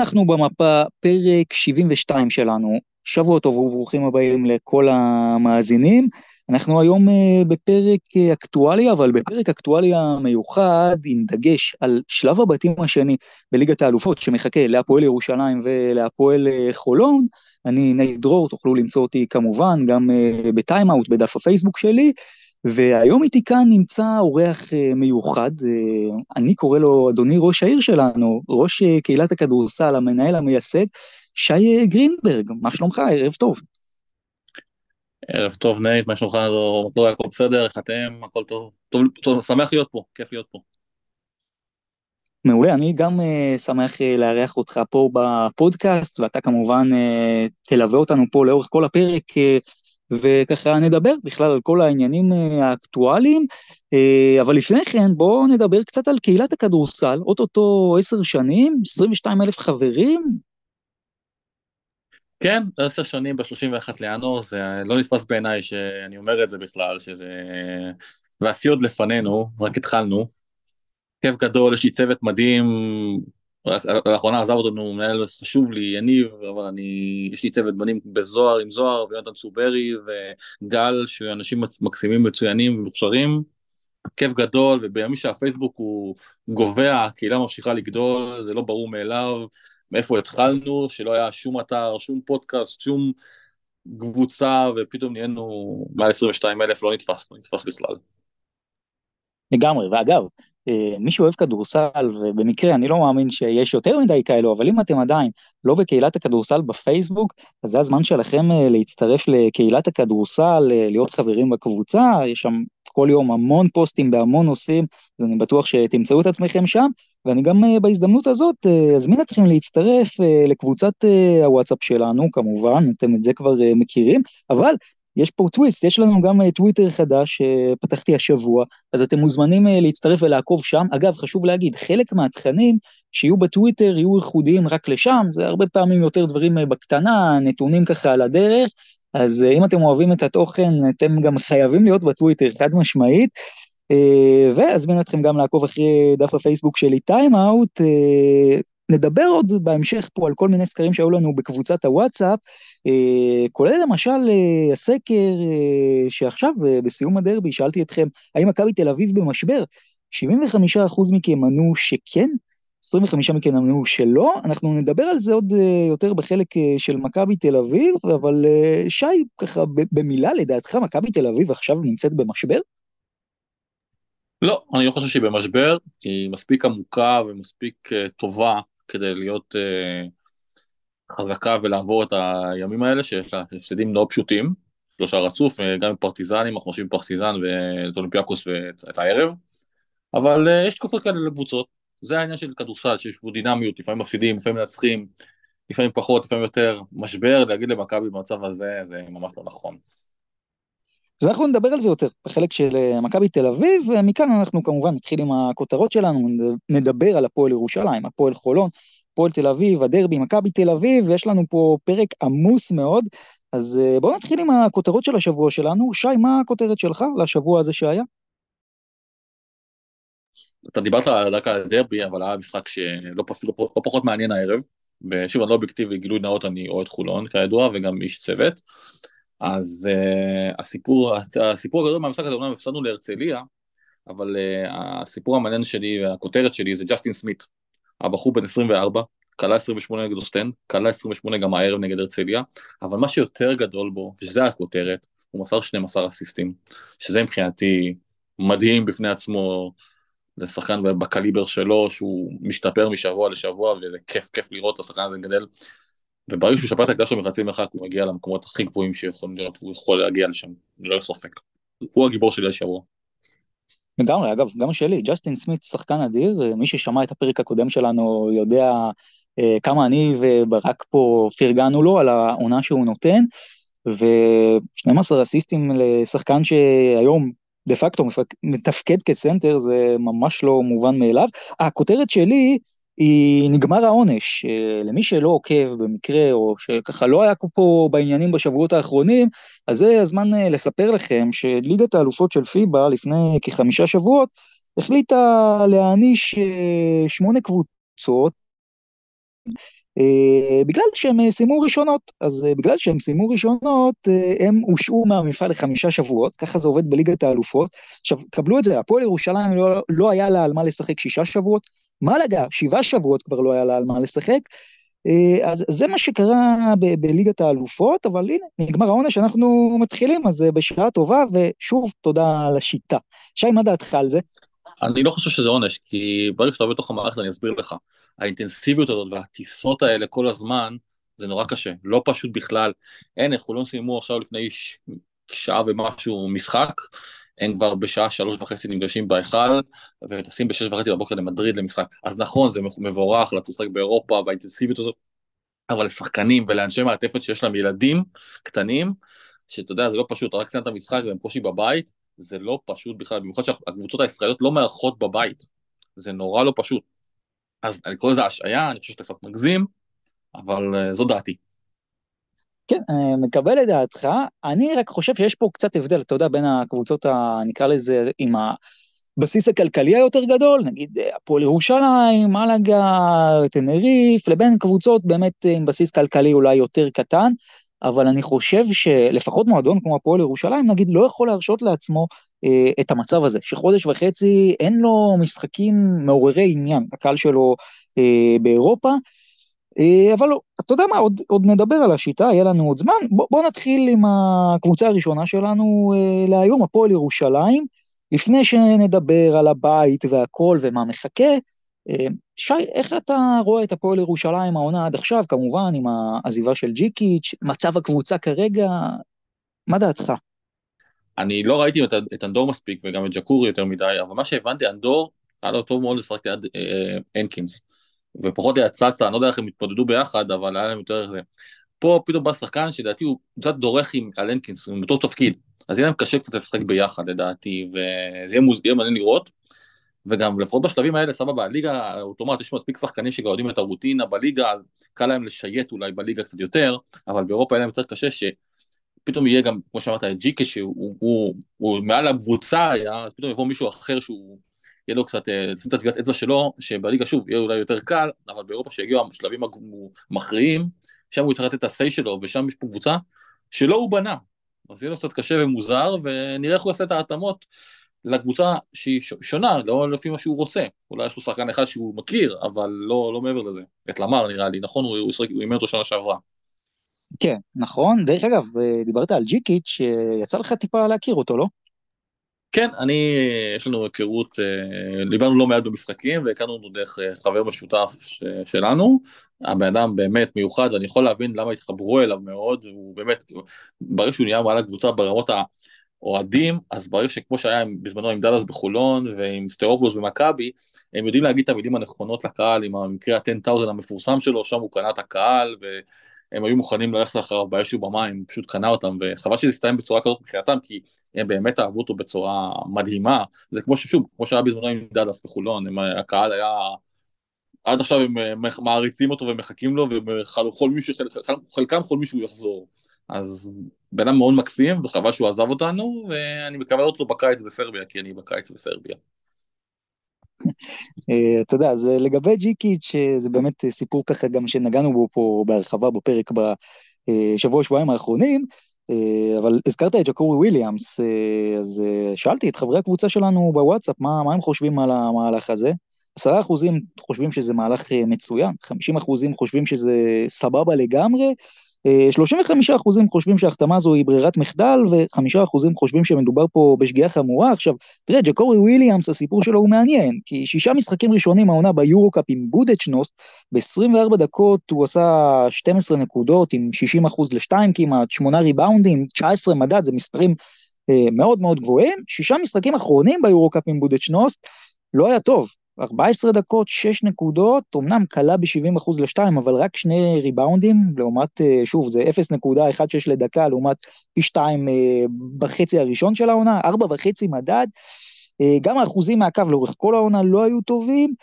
אנחנו במפה, פרק 72 שלנו. שבוע טוב וברוכים הבאים לכל המאזינים. אנחנו היום uh, בפרק uh, אקטואליה, אבל בפרק אקטואליה מיוחד עם דגש על שלב הבתים השני בליגת האלופות שמחכה להפועל ירושלים ולהפועל uh, חולון. אני נייט דרור, תוכלו למצוא אותי כמובן גם בטיימאוט בדף הפייסבוק שלי. והיום איתי כאן נמצא אורח uh, מיוחד, uh, אני קורא לו אדוני ראש העיר שלנו, ראש uh, קהילת הכדורסל, המנהל המייסד, שי גרינברג, מה שלומך? ערב טוב. ערב טוב נייט, מה שלומך? לא הכל בסדר, איך אתם? הכל טוב. טוב, טוב, שמח להיות פה, כיף להיות פה. מעולה, אני גם uh, שמח uh, לארח אותך פה בפודקאסט, ואתה כמובן uh, תלווה אותנו פה לאורך כל הפרק. Uh, וככה נדבר בכלל על כל העניינים אה, האקטואליים, אה, אבל לפני כן בואו נדבר קצת על קהילת הכדורסל, אוטוטו עשר שנים, 22 אלף חברים. כן, עשר שנים ב-31 לינואר, זה לא נתפס בעיניי שאני אומר את זה בכלל, שזה... והשיא עוד לפנינו, רק התחלנו. כיף גדול, יש לי צוות מדהים, לאחרונה עזב אותנו מנהל חשוב לי, יניב, אבל אני, יש לי צוות בנים בזוהר עם זוהר ויונתן צוברי וגל, שאנשים מקסימים מצוינים ומוכשרים. כיף גדול, ובימים שהפייסבוק הוא גובע, הקהילה ממשיכה לגדול, זה לא ברור מאליו, מאיפה התחלנו, שלא היה שום אתר, שום פודקאסט, שום קבוצה, ופתאום נהיינו מעל 22 אלף, לא נתפס, לא נתפס בכלל. לגמרי, ואגב, אה, מי שאוהב כדורסל, ובמקרה אני לא מאמין שיש יותר מדי כאלו, אבל אם אתם עדיין לא בקהילת הכדורסל בפייסבוק, אז זה הזמן שלכם אה, להצטרף לקהילת הכדורסל, אה, להיות חברים בקבוצה, יש שם כל יום המון פוסטים בהמון נושאים, אז אני בטוח שתמצאו את עצמכם שם, ואני גם בהזדמנות הזאת אזמין אתכם להצטרף לקבוצת הוואטסאפ שלנו, כמובן, אתם את זה כבר מכירים, אבל יש פה טוויסט, יש לנו גם אה, טוויטר חדש שפתחתי השבוע, אז אתם מוזמנים אה, להצטרף ולעקוב שם. אגב, חשוב להגיד, חלק מהתכנים שיהיו בטוויטר יהיו ייחודיים רק לשם, זה הרבה פעמים יותר דברים אה, בקטנה, נתונים ככה על הדרך, אז אם אתם אוהבים את התוכן, אתם גם חייבים להיות בטוויטר, חד משמעית. ואזמין אתכם גם לעקוב אחרי דף הפייסבוק שלי טיים-אאוט, נדבר עוד בהמשך פה על כל מיני סקרים שהיו לנו בקבוצת הוואטסאפ, אה, כולל למשל אה, הסקר אה, שעכשיו בסיום הדרבי שאלתי אתכם, האם מכבי תל אביב במשבר? 75% מכם ענו שכן, 25 מכם ענו שלא, אנחנו נדבר על זה עוד יותר בחלק של מכבי תל אביב, אבל שי, ככה במילה, לדעתך מכבי תל אביב עכשיו נמצאת במשבר? לא, אני לא חושב שהיא במשבר, היא מספיק עמוקה ומספיק טובה כדי להיות uh, חזקה ולעבור את הימים האלה שיש לה הפסדים לא פשוטים, שלושה רצוף, אה, גם פרטיזנים, אנחנו חושבים פרטיזן ואת אולימפיאקוס ואת הערב, אבל uh, יש תקופות כאלה לקבוצות, זה העניין של כדורסל, שיש בו דינמיות, לפעמים מפסידים, לפעמים מנצחים, לפעמים פחות, לפעמים יותר, משבר, להגיד למכבי במצב הזה, זה ממש לא נכון. אז אנחנו נדבר על זה יותר בחלק של מכבי תל אביב, ומכאן אנחנו כמובן נתחיל עם הכותרות שלנו, נדבר על הפועל ירושלים, הפועל חולון, הפועל תל אביב, הדרבי, מכבי תל אביב, ויש לנו פה פרק עמוס מאוד, אז אה, בואו נתחיל עם הכותרות של השבוע שלנו. שי, מה הכותרת שלך לשבוע הזה שהיה? אתה דיברת רק על הדרבי, אבל היה משחק שלא פס, לא, לא פחות מעניין הערב, ושוב, אני לא אובייקטיבי, גילוי נאות, אני אוהד חולון כידוע, וגם איש צוות. אז uh, הסיפור, הסיפור הגדול מהמשחק הזה, אומנם הפסדנו להרצליה, אבל uh, הסיפור המעניין שלי והכותרת שלי זה ג'סטין סמית, הבחור בן 24, כלה 28 נגד אוסטן, כלה 28 גם הערב נגד הרצליה, אבל מה שיותר גדול בו, ושזה הכותרת, הוא מסר 12 אסיסטים, שזה מבחינתי מדהים בפני עצמו לשחקן בקליבר שלו, שהוא משתפר משבוע לשבוע, וזה כיף כיף לראות את השחקן הזה גדל. וברגע שהוא שפר את הקדש שלו מחצי מרחק הוא מגיע למקומות הכי גבוהים שיכולים להיות, הוא יכול להגיע לשם, ללא ספק. הוא הגיבור שלי השבוע. לגמרי, אגב, גם שלי, ג'סטין סמית שחקן אדיר, מי ששמע את הפרק הקודם שלנו יודע אה, כמה אני וברק פה פרגנו לו על העונה שהוא נותן, ו-12 אסיסטים לשחקן שהיום דה פקטו מתפקד כסנטר זה ממש לא מובן מאליו. הכותרת שלי היא נגמר העונש. למי שלא עוקב במקרה, או שככה לא היה פה בעניינים בשבועות האחרונים, אז זה הזמן אה, לספר לכם שליגת האלופות של פיבה לפני כחמישה שבועות, החליטה להעניש אה, שמונה קבוצות אה, בגלל שהם סיימו ראשונות, אז בגלל שהם סיימו ראשונות, הם הושעו מהמפעל לחמישה שבועות, ככה זה עובד בליגת האלופות. עכשיו, קבלו את זה, הפועל ירושלים לא, לא היה לה על מה לשחק שישה שבועות, מלאגה, שבעה שבועות כבר לא היה לה על מה לשחק, אז זה מה שקרה ב- בליגת האלופות, אבל הנה, נגמר העונש, אנחנו מתחילים, אז בשעה טובה, ושוב, תודה על השיטה. שי, מה דעתך על זה? אני לא חושב שזה עונש, כי ברגע שאתה בתוך המערכת אני אסביר לך. האינטנסיביות הזאת והטיסות האלה כל הזמן, זה נורא קשה, לא פשוט בכלל. אין, חולון סיימו עכשיו לפני. שעה ומשהו משחק, הם כבר בשעה שלוש וחצי נפגשים בהיכל, וטסים בשש וחצי בבוקר למדריד למשחק. אז נכון, זה מבורך לטוס רק באירופה והאינטנסיביות הזאת, אבל לשחקנים ולאנשי מעטפת שיש להם ילדים קטנים, שאתה יודע, זה לא פשוט, רק סיימת המשחק והם קושי בבית, זה לא פשוט בכלל, במיוחד שהקבוצות הישראליות לא מארחות בבית, זה נורא לא פשוט. אז אני קורא לזה השעיה, אני חושב שאתה קצת מגזים, אבל uh, זו דעתי. כן, אני מקבל את דעתך, אני רק חושב שיש פה קצת הבדל, אתה יודע, בין הקבוצות, ה, נקרא לזה, עם הבסיס הכלכלי היותר גדול, נגיד אה, הפועל ירושלים, מלאגה, תנריף, לבין קבוצות באמת עם בסיס כלכלי אולי יותר קטן, אבל אני חושב שלפחות מועדון כמו הפועל ירושלים, נגיד, לא יכול להרשות לעצמו אה, את המצב הזה, שחודש וחצי אין לו משחקים מעוררי עניין, הקהל שלו אה, באירופה, אה, אבל אתה יודע מה, עוד, עוד נדבר על השיטה, יהיה לנו עוד זמן. בוא, בוא נתחיל עם הקבוצה הראשונה שלנו אה, להיום, הפועל ירושלים. לפני שנדבר על הבית והכל ומה מחכה, אה, שי, איך אתה רואה את הפועל ירושלים העונה עד עכשיו, כמובן עם העזיבה של ג'יקיץ', מצב הקבוצה כרגע, מה דעתך? אני לא ראיתי את, את אנדור מספיק וגם את ג'קורי יותר מדי, אבל מה שהבנתי, אנדור היה לו טוב מאוד לשחק ליד אה, הנקינס, ופחות ליד צצה, אני לא יודע איך הם התמודדו ביחד, אבל היה להם יותר. פה פתאום בא שחקן שלדעתי הוא קצת דורך עם הוא עם אותו תפקיד, אז יהיה להם קשה קצת לשחק ביחד לדעתי, וזה יהיה, מוז... יהיה מעניין לראות. וגם לפחות בשלבים האלה, סבבה, הליגה אוטומט, יש מספיק שחקנים שכבר יודעים את הרוטינה בליגה, אז קל להם לשייט אולי בליגה קצת יותר, אבל באירופה יהיה להם יותר קשה, שפתאום יהיה גם, כמו שאמרת, ג'יקה שהוא הוא, הוא, הוא מעל הקבוצה היה, אז פתאום יבוא מישהו אחר שהוא, יהיה לו קצת, אה, לשים את הטביעת אצבע שלו, שבליגה שוב יהיה אולי יותר קל, אבל באירופה שיגיעו השלבים המכריעים, שם הוא יצטרך לתת את ה-say שלו, ושם יש פה קבוצה שלא הוא בנה, אז יהיה לו קצת קשה ומוזר, ונראה איך הוא יעשה את ההתאמות. לקבוצה שהיא שונה, לא לפי מה שהוא רוצה. אולי יש לו שחקן אחד שהוא מכיר, אבל לא, לא מעבר לזה. את למר נראה לי, נכון? הוא, הוא, הוא אימן אותו שנה שעברה. כן, נכון. דרך אגב, דיברת על ג'יקיץ', יצא לך טיפה להכיר אותו, לא? כן, אני, יש לנו היכרות, ליבנו לא מעט במשחקים, והכרנו אותו דרך אה, חבר משותף שלנו. הבן אדם באמת מיוחד, ואני יכול להבין למה התחברו אליו מאוד, הוא באמת, ברגע שהוא נהיה מעל הקבוצה ברמות ה... אוהדים, אז ברגע שכמו שהיה בזמנו עם דאלאס בחולון ועם סטרובלוס במכבי, הם יודעים להגיד את המילים הנכונות לקהל עם המקרה ה-10,000 המפורסם שלו, שם הוא קנה את הקהל והם היו מוכנים ללכת אחריו באש ובמים, פשוט קנה אותם, וחבל שזה הסתיים בצורה כזאת מבחינתם, כי הם באמת אהבו אותו בצורה מדהימה, זה כמו ששוב, כמו שהיה בזמנו עם דאלאס בחולון, הם, הקהל היה... עד עכשיו הם מעריצים אותו ומחכים לו, וחלקם חולמים שהוא יחזור. אז בן אדם מאוד מקסים, וחבל שהוא עזב אותנו, ואני מקבל אותו בקיץ בסרביה, כי אני בקיץ בסרביה. אה, אתה יודע, אז לגבי ג'יקיץ', זה באמת סיפור ככה גם שנגענו בו פה בהרחבה בפרק בשבוע שבועיים האחרונים, אה, אבל הזכרת את ג'קורי וויליאמס, אה, אז שאלתי את חברי הקבוצה שלנו בוואטסאפ, מה, מה הם חושבים על המהלך הזה? עשרה אחוזים חושבים שזה מהלך מצוין, חמישים אחוזים חושבים שזה סבבה לגמרי, 35 אחוזים חושבים שההחתמה הזו היא ברירת מחדל, וחמישה אחוזים חושבים שמדובר פה בשגיאה חמורה. עכשיו, תראה, ג'קורי וויליאמס, הסיפור שלו הוא מעניין, כי שישה משחקים ראשונים העונה ביורו-קאפ עם בודוצ'נוסט, ב-24 דקות הוא עשה 12 נקודות עם 60 אחוז לשתיים כמעט, 8 ריבאונדים, 19 מדד, זה מספרים אה, מאוד מאוד גבוהים. שישה משחקים אחרונים ביורו-קאפ עם בודצ'נוסט, לא היה טוב, 14 דקות, 6 נקודות, אמנם קלה ב-70% ל-2, אבל רק שני ריבאונדים, לעומת, אה, שוב, זה 0.16 לדקה, לעומת פי 2 אה, בחצי הראשון של העונה, 4.5 מדד. אה, גם האחוזים מהקו לאורך כל העונה לא היו טובים.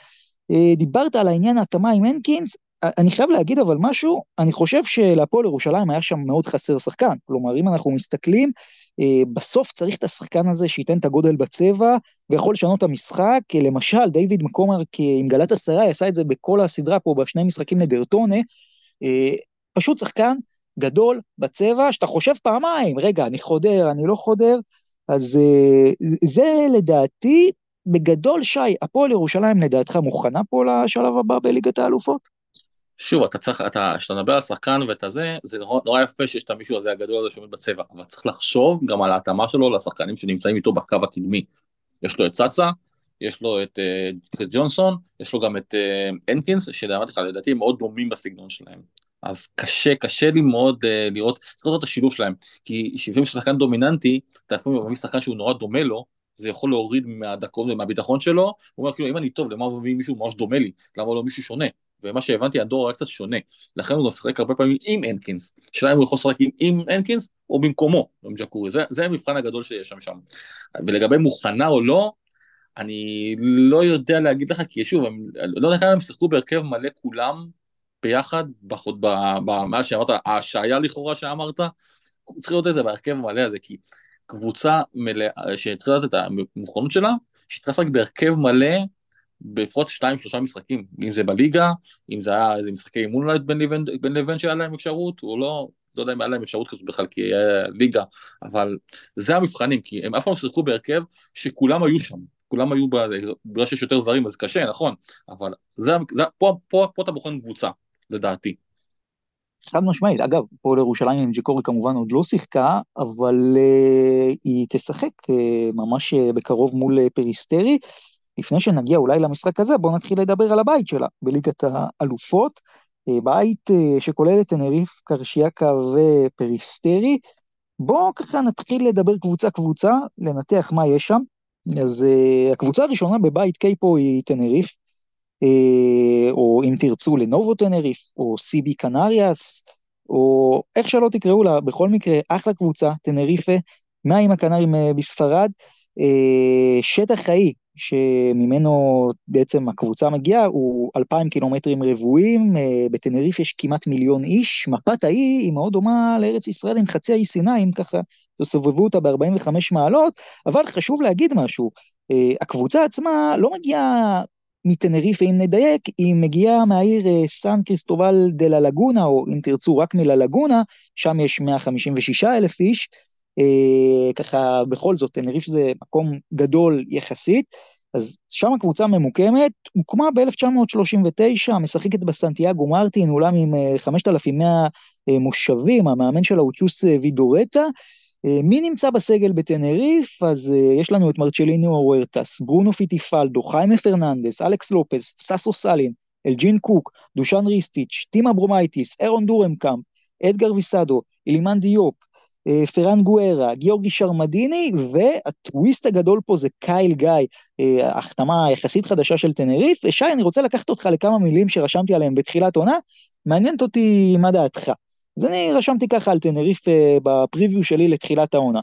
דיברת על העניין ההתאמה עם הנקינס, אני חייב להגיד אבל משהו, אני חושב שלהפועל ירושלים היה שם מאוד חסר שחקן. כלומר, אם אנחנו מסתכלים, בסוף צריך את השחקן הזה שייתן את הגודל בצבע ויכול לשנות את המשחק, למשל דיוויד מקומרק עם גלת הסריי עשה את זה בכל הסדרה פה בשני משחקים לדרטונה, פשוט שחקן גדול בצבע, שאתה חושב פעמיים, רגע, אני חודר, אני לא חודר, אז זה לדעתי, בגדול, שי, הפועל ירושלים לדעתך מוכנה פה לשלב הבא בליגת האלופות? שוב, אתה צריך, אתה, כשאתה מדבר על שחקן ואת הזה, זה נורא, נורא יפה שיש את המישהו הזה הגדול הזה שעומד בצבע, אבל צריך לחשוב גם על ההתאמה שלו לשחקנים שנמצאים איתו בקו הקדמי. יש לו את צאצה, יש לו את uh, ג'ונסון, יש לו גם את uh, הנקינס, שאמרתי לך, לדעתי הם מאוד דומים בסגנון שלהם. אז קשה, קשה לי מאוד uh, לראות, צריך לראות את השילוב שלהם, כי לפעמים שחקן דומיננטי, אתה לפעמים מביא שחקן שהוא נורא דומה לו, זה יכול להוריד מהדקות ומהביטחון שלו, הוא אומר כאילו אם אני טוב למה הוא מביא מישהו ממש דומה לי, למה לא מישהו שונה, ומה שהבנתי הדור היה קצת שונה, לכן הוא משחק הרבה פעמים עם הנקינס, השאלה אם הוא יכול לשחק עם, עם הנקינס או במקומו, עם ג'קורי, זה, זה המבחן הגדול שיש שם שם, ולגבי מוכנה או לא, אני לא יודע להגיד לך, כי שוב, הם, לא יודע כמה הם שיחקו בהרכב מלא כולם ביחד, בחוד, מאז שאמרת, ההשעיה לכאורה שאמרת, צריך לראות את זה בהרכב מלא הזה, כי קבוצה מלאה, שצריכה לדעת את המוכנות שלה, שהיא צריכה לשחק בהרכב מלא בפחות שתיים שלושה משחקים, אם זה בליגה, אם זה היה איזה משחקי אימון אולי בין לבין, בין לבין שהיה להם אפשרות, או לא, לא יודע אם היה להם אפשרות כזאת בכלל כי היה ליגה, אבל זה המבחנים, כי הם אף פעם לא שיחקו בהרכב שכולם היו שם, כולם היו, בגלל שיש יותר זרים אז קשה, נכון, אבל זה, זה, פה, פה, פה אתה בוחן קבוצה, לדעתי. חד משמעית, אגב, הפועל ירושלים עם ג'קורי כמובן עוד לא שיחקה, אבל uh, היא תשחק uh, ממש uh, בקרוב מול uh, פריסטרי. לפני שנגיע אולי למשחק הזה, בואו נתחיל לדבר על הבית שלה בליגת האלופות. Uh, בית uh, שכולל את תנריף, קרשיאקה ופריסטרי. בואו ככה נתחיל לדבר קבוצה-קבוצה, לנתח מה יש שם. אז uh, הקבוצה הראשונה בבית קייפו היא תנריף, אה, או אם תרצו לנובו טנריף, או סיבי קנריאס, או איך שלא תקראו לה, בכל מקרה, אחלה קבוצה, טנריפה, מים הקנרים אה, בספרד, אה, שטח חאי שממנו בעצם הקבוצה מגיעה הוא אלפיים קילומטרים רבועים, בטנריף יש כמעט מיליון איש, מפת האי היא מאוד דומה לארץ ישראל עם חצי האי סיני, אם ככה תסובבו אותה ב-45 מעלות, אבל חשוב להגיד משהו, הקבוצה עצמה לא מגיעה מטנריפה, אם נדייק, היא מגיעה מהעיר אה, סן קריסטובל דה לה לגונה, או אם תרצו רק מלה לגונה, שם יש 156 אלף איש, אה, ככה בכל זאת, טנריף זה מקום גדול יחסית, אז שם הקבוצה ממוקמת, הוקמה ב-1939, משחקת בסנטיאגו מרטין, אולם עם 5,100 אה, מושבים, המאמן שלה הוא צ'וס וידורטה, אה, מי נמצא בסגל בטנריף? אז אה, יש לנו את מרצ'ליניו הוארטס, ברונו פיטיפאלדו, חיימה פרננדס, אלכס לופס, סאסו סאלין, אלג'ין קוק, דושן ריסטיץ', טים אברומייטיס, ארון דורנקאמפ, אדגר ויסדו, אילימן דיופ, אה, פרן גרה, גיאורגי שרמדיני, והטוויסט הגדול פה זה קייל גיא, החתמה יחסית חדשה של טנריף. שי, אני רוצה לקחת אותך לכמה מילים שרשמתי עליהם בתחילת עונה, מעניינת אותי מה דעתך. אז אני רשמתי ככה על טנריף אה, בפריוויו שלי לתחילת העונה.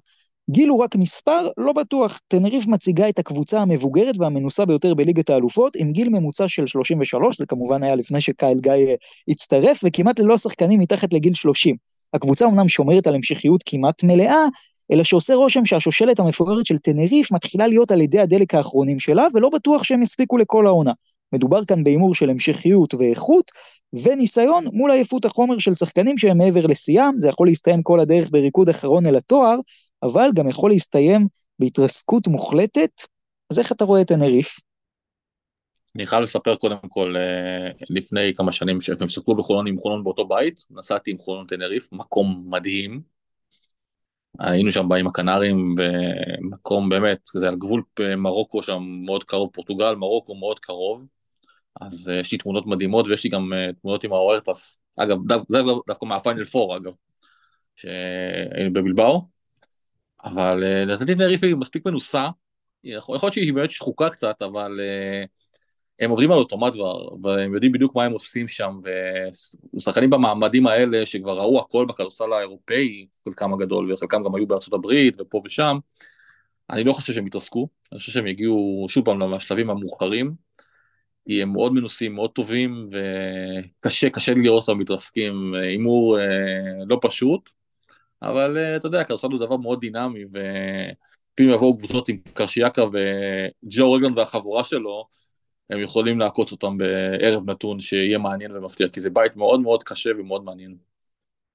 גיל הוא רק מספר, לא בטוח. טנריף מציגה את הקבוצה המבוגרת והמנוסה ביותר בליגת האלופות, עם גיל ממוצע של 33, זה כמובן היה לפני שקייל גיא אה, הצטרף, וכמעט ללא שחקנים מתחת לגיל 30. הקבוצה אמנם שומרת על המשכיות כמעט מלאה, אלא שעושה רושם שהשושלת המפוארת של טנריף מתחילה להיות על ידי הדלק האחרונים שלה, ולא בטוח שהם יספיקו לכל העונה. מדובר כאן בהימור של המשכיות ואיכות, וניסיון מול עייפות החומר של שחקנים שהם מעבר לשיאם, זה יכול להסתיים כל הדרך בריקוד אחרון אל התואר, אבל גם יכול להסתיים בהתרסקות מוחלטת. אז איך אתה רואה את הנריף? אני חייב לספר קודם כל, אה, לפני כמה שנים שהם שיחקו בחולון עם חולון באותו בית, נסעתי עם חולון תנריף, מקום מדהים. היינו שם עם הקנרים במקום באמת, זה על גבול מרוקו שם מאוד קרוב, פורטוגל, מרוקו מאוד קרוב. אז uh, יש לי תמונות מדהימות ויש לי גם תמונות עם האורטס, אגב, זה דווקא מהפיינל פור אגב, שהיינו בבלבאו, אבל לדעתי היא מספיק מנוסה, יכול להיות שהיא באמת שחוקה קצת, אבל הם עובדים על אוטומט כבר, והם יודעים בדיוק מה הם עושים שם, ושחקנים במעמדים האלה שכבר ראו הכל בכדורסל האירופאי, חלקם הגדול, וחלקם גם היו בארצות הברית ופה ושם, אני לא חושב שהם יתעסקו, אני חושב שהם יגיעו שוב פעם לשלבים המאוחרים, כי הם מאוד מנוסים, מאוד טובים, וקשה, קשה לראות אותם מתרסקים, הימור אה, לא פשוט, אבל אתה יודע, כדורסל הוא דבר מאוד דינמי, ופעמים יבואו קבוצות עם קרשיאקה וג'ו רגלן והחבורה שלו, הם יכולים לעקוץ אותם בערב נתון שיהיה מעניין ומפתיע, כי זה בית מאוד מאוד קשה ומאוד מעניין.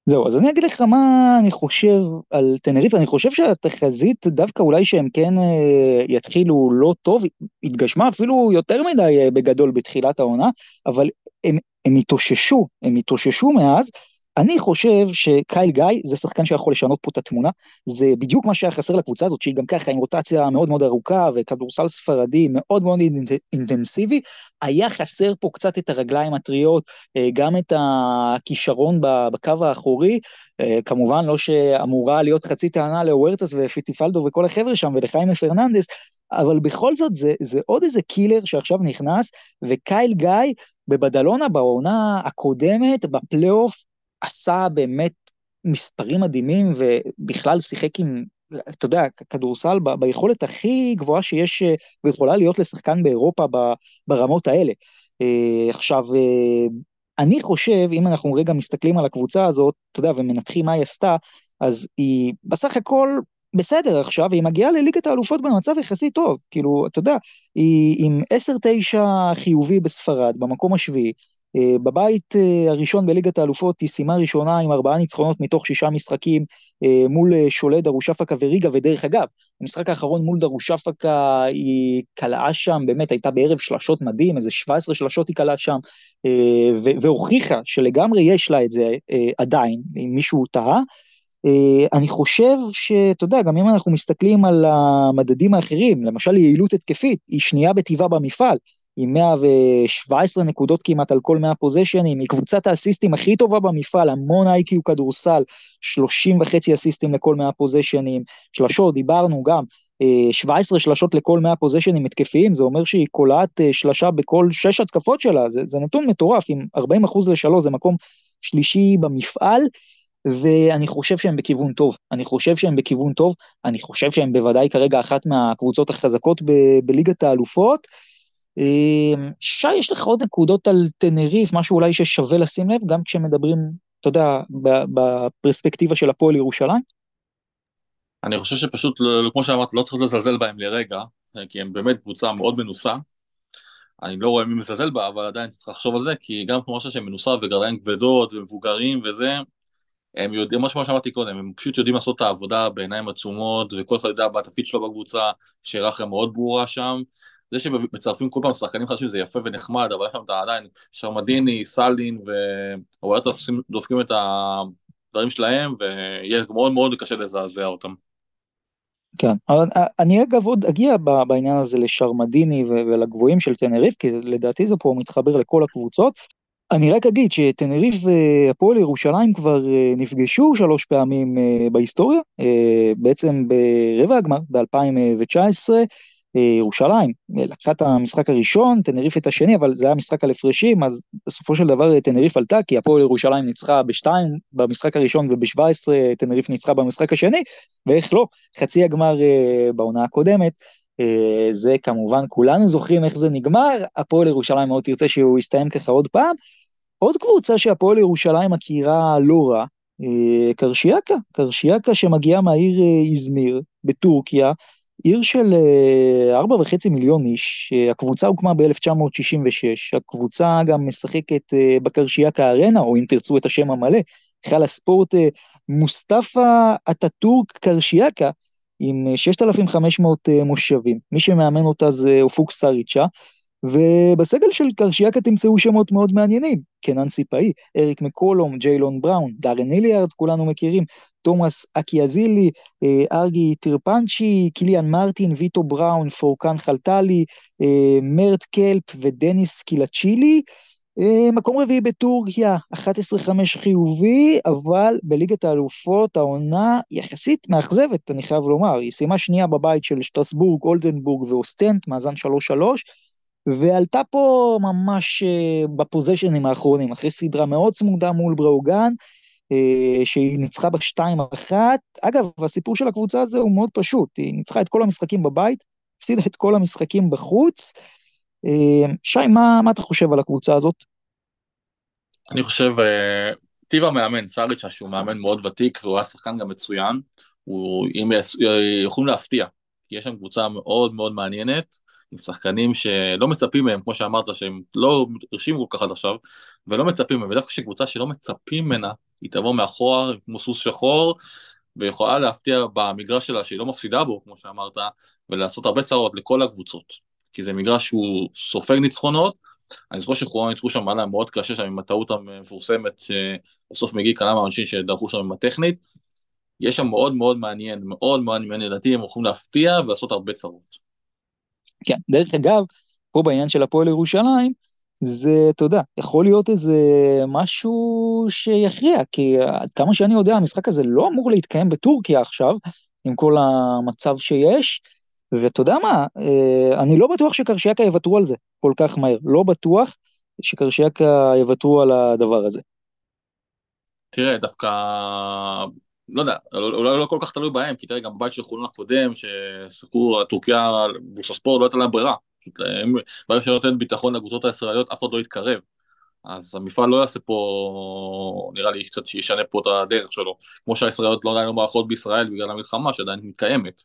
זהו, אז אני אגיד לך מה אני חושב על תנריף, אני חושב שהתחזית דווקא אולי שהם כן אה, יתחילו לא טוב, התגשמה אפילו יותר מדי אה, בגדול בתחילת העונה, אבל הם, הם התאוששו, הם התאוששו מאז, אני חושב שקייל גיא זה שחקן שיכול לשנות פה את התמונה, זה בדיוק מה שהיה חסר לקבוצה הזאת, שהיא גם ככה עם רוטציה מאוד מאוד ארוכה וכדורסל ספרדי מאוד מאוד אינטנסיבי, היה חסר פה קצת את הרגליים הטריות, אה, גם את הכישרון בקו האחורי, אה, כמובן לא שאמורה להיות חצי טענה להוארטס ופיטיפאלדו וכל החבר'ה שם ולחיימה פרננדס, אבל בכל זאת זה, זה עוד איזה killer שעכשיו נכנס, וקייל גיא בבדלונה בעונה הקודמת, בפלייאוף, עשה באמת מספרים מדהימים ובכלל שיחק עם, אתה יודע, כדורסל ב, ביכולת הכי גבוהה שיש ויכולה להיות לשחקן באירופה ברמות האלה. Uh, עכשיו, uh, אני חושב, אם אנחנו רגע מסתכלים על הקבוצה הזאת, אתה יודע, ומנתחים מה היא עשתה, אז היא בסך הכל בסדר עכשיו, והיא מגיעה לליגת האלופות במצב יחסית טוב. כאילו, אתה יודע, היא עם 10-9 חיובי בספרד, במקום השביעי, אה, בבית אה, הראשון בליגת האלופות היא סיימה ראשונה עם ארבעה ניצחונות מתוך שישה משחקים אה, מול שולט דרושפקה וריגה, ודרך אגב, המשחק האחרון מול דרושפקה היא קלעה שם, באמת הייתה בערב שלשות מדהים, איזה 17 שלשות היא קלעה שם, והוכיחה שלגמרי יש לה את זה עדיין, אם מישהו טעה. אני חושב שאתה יודע, גם אם אנחנו מסתכלים על המדדים האחרים, למשל יעילות התקפית, היא שנייה בטבעה במפעל. עם 117 נקודות כמעט על כל 100 פוזיישנים, היא קבוצת האסיסטים הכי טובה במפעל, המון איי-קיו כדורסל, 30 וחצי אסיסטים לכל 100 פוזיישנים, שלשות, דיברנו גם, 17 אה, שלשות לכל 100 פוזיישנים התקפיים, זה אומר שהיא קולעת אה, שלשה בכל 6 התקפות שלה, זה, זה נתון מטורף, עם 40 אחוז לשלוש, זה מקום שלישי במפעל, ואני חושב שהם בכיוון טוב, אני חושב שהם בכיוון טוב, אני חושב שהם בוודאי כרגע אחת מהקבוצות החזקות ב- בליגת האלופות, שי, יש לך עוד נקודות על תנריף, משהו אולי ששווה לשים לב, גם כשמדברים, אתה יודע, בפרספקטיבה של הפועל ירושלים? אני חושב שפשוט, לא, לא, כמו שאמרת, לא צריך לזלזל בהם לרגע, כי הם באמת קבוצה מאוד מנוסה. אני לא רואה מי מזלזל בה, אבל עדיין צריך לחשוב על זה, כי גם כמו שהם מנוסה וגרדיים כבדות ומבוגרים וזה, הם יודעים, מה שאמרתי קודם, הם פשוט יודעים לעשות את העבודה בעיניים עצומות, וכל אחד יודע בתפקיד שלו בקבוצה, שהיררכיה מאוד ברורה שם, זה שמצרפים כל פעם שחקנים חדשים זה יפה ונחמד, אבל יש שם את עדיין שרמדיני, סאלין ואוהדת דופקים את הדברים שלהם, ויהיה מאוד מאוד קשה לזעזע אותם. כן, אבל אני אגב עוד אגיע בעניין הזה לשרמדיני ולגבוהים של טנריף, כי לדעתי זה פה מתחבר לכל הקבוצות. אני רק אגיד שטנריף והפועל ירושלים כבר אה, נפגשו שלוש פעמים אה, בהיסטוריה, אה, בעצם ברבע הגמר ב-2019, אה, ירושלים לקחה את המשחק הראשון, תנריף את השני, אבל זה היה משחק על הפרשים, אז בסופו של דבר תנריף עלתה, כי הפועל ירושלים ניצחה בשתיים במשחק הראשון וב-17 תנריף ניצחה במשחק השני, ואיך לא, חצי הגמר uh, בעונה הקודמת. uh, זה כמובן, כולנו זוכרים איך זה נגמר, הפועל ירושלים מאוד תרצה שהוא יסתיים ככה עוד פעם. עוד קבוצה שהפועל ירושלים מכירה לא רע, קרשיאקה, קרשיאקה שמגיעה מהעיר איזמיר בטורקיה, עיר של אה, ארבע וחצי מיליון איש, הקבוצה הוקמה ב-1966, הקבוצה גם משחקת אה, בקרשיאקה ארנה, או אם תרצו את השם המלא, היכל הספורט אה, מוסטפא אטאטורק קרשיאקה, עם 6,500 מושבים. מי שמאמן אותה זה אופוק סריצ'ה, ובסגל של קרשיאקה תמצאו שמות מאוד מעניינים, קנן סיפאי, אריק מקולום, ג'יילון בראון, דארן היליארד, כולנו מכירים, תומאס אקיאזילי, אה, ארגי טירפנצ'י, קיליאן מרטין, ויטו בראון, פורקן חלטלי, אה, מרט קלפ ודניס קילצ'ילי. אה, מקום רביעי בטורקיה, 11-5 חיובי, אבל בליגת האלופות העונה יחסית מאכזבת, אני חייב לומר. היא סיימה שנייה בבית של שטרסבורג, אולדנבורג ואוסטנט, מאזן 3-3. ועלתה פה ממש בפוזיישנים האחרונים, אחרי סדרה מאוד צמודה מול בראוגן, אה, שהיא ניצחה בשתיים אחת. אגב, הסיפור של הקבוצה הזו הוא מאוד פשוט, היא ניצחה את כל המשחקים בבית, הפסידה את כל המשחקים בחוץ. אה, שי, מה, מה אתה חושב על הקבוצה הזאת? אני חושב, אה, טיב המאמן, סאריץ', שהוא מאמן מאוד ותיק, והוא היה שחקן גם מצוין, הוא, אם יכולים להפתיע, כי יש שם קבוצה מאוד מאוד מעניינת, עם שחקנים שלא מצפים מהם, כמו שאמרת, שהם לא הרשימו כל כך עד עכשיו, ולא מצפים מהם, ודווקא כשקבוצה שלא מצפים ממנה, היא תבוא מאחורה כמו סוס שחור, ויכולה להפתיע במגרש שלה שהיא לא מפסידה בו, כמו שאמרת, ולעשות הרבה צרות לכל הקבוצות. כי זה מגרש שהוא סופג ניצחונות, אני זוכר שחורון ניצחו שם מעלה מאוד קשה שם עם הטעות המפורסמת, שבסוף מגיע כמה מהאנשים שדרכו שם עם הטכנית. יש שם מאוד מאוד מעניין, מאוד מאוד מעניין לדעתי, הם יכולים להפתיע ולעשות הרבה צרות. כן, דרך אגב, פה בעניין של הפועל ירושלים, זה, אתה יודע, יכול להיות איזה משהו שיכריע, כי עד כמה שאני יודע, המשחק הזה לא אמור להתקיים בטורקיה עכשיו, עם כל המצב שיש, ואתה יודע מה, אה, אני לא בטוח שקרשיאקה יוותרו על זה כל כך מהר, לא בטוח שקרשיאקה יוותרו על הדבר הזה. תראה, דווקא לא יודע, אולי לא כל כך תלוי בהם, כי תראה, גם בבית של חולון הקודם, ששיחקו, טורקיה, בוסספור, לא הייתה להם ברירה. פשוט ברגע שלא נותן ביטחון לקבוצות הישראליות, אף אחד לא יתקרב. אז המפעל לא יעשה פה, נראה לי קצת שישנה פה את הדרך שלו. כמו שהישראליות לא עדיין לא נערכות בישראל בגלל המלחמה שעדיין מתקיימת.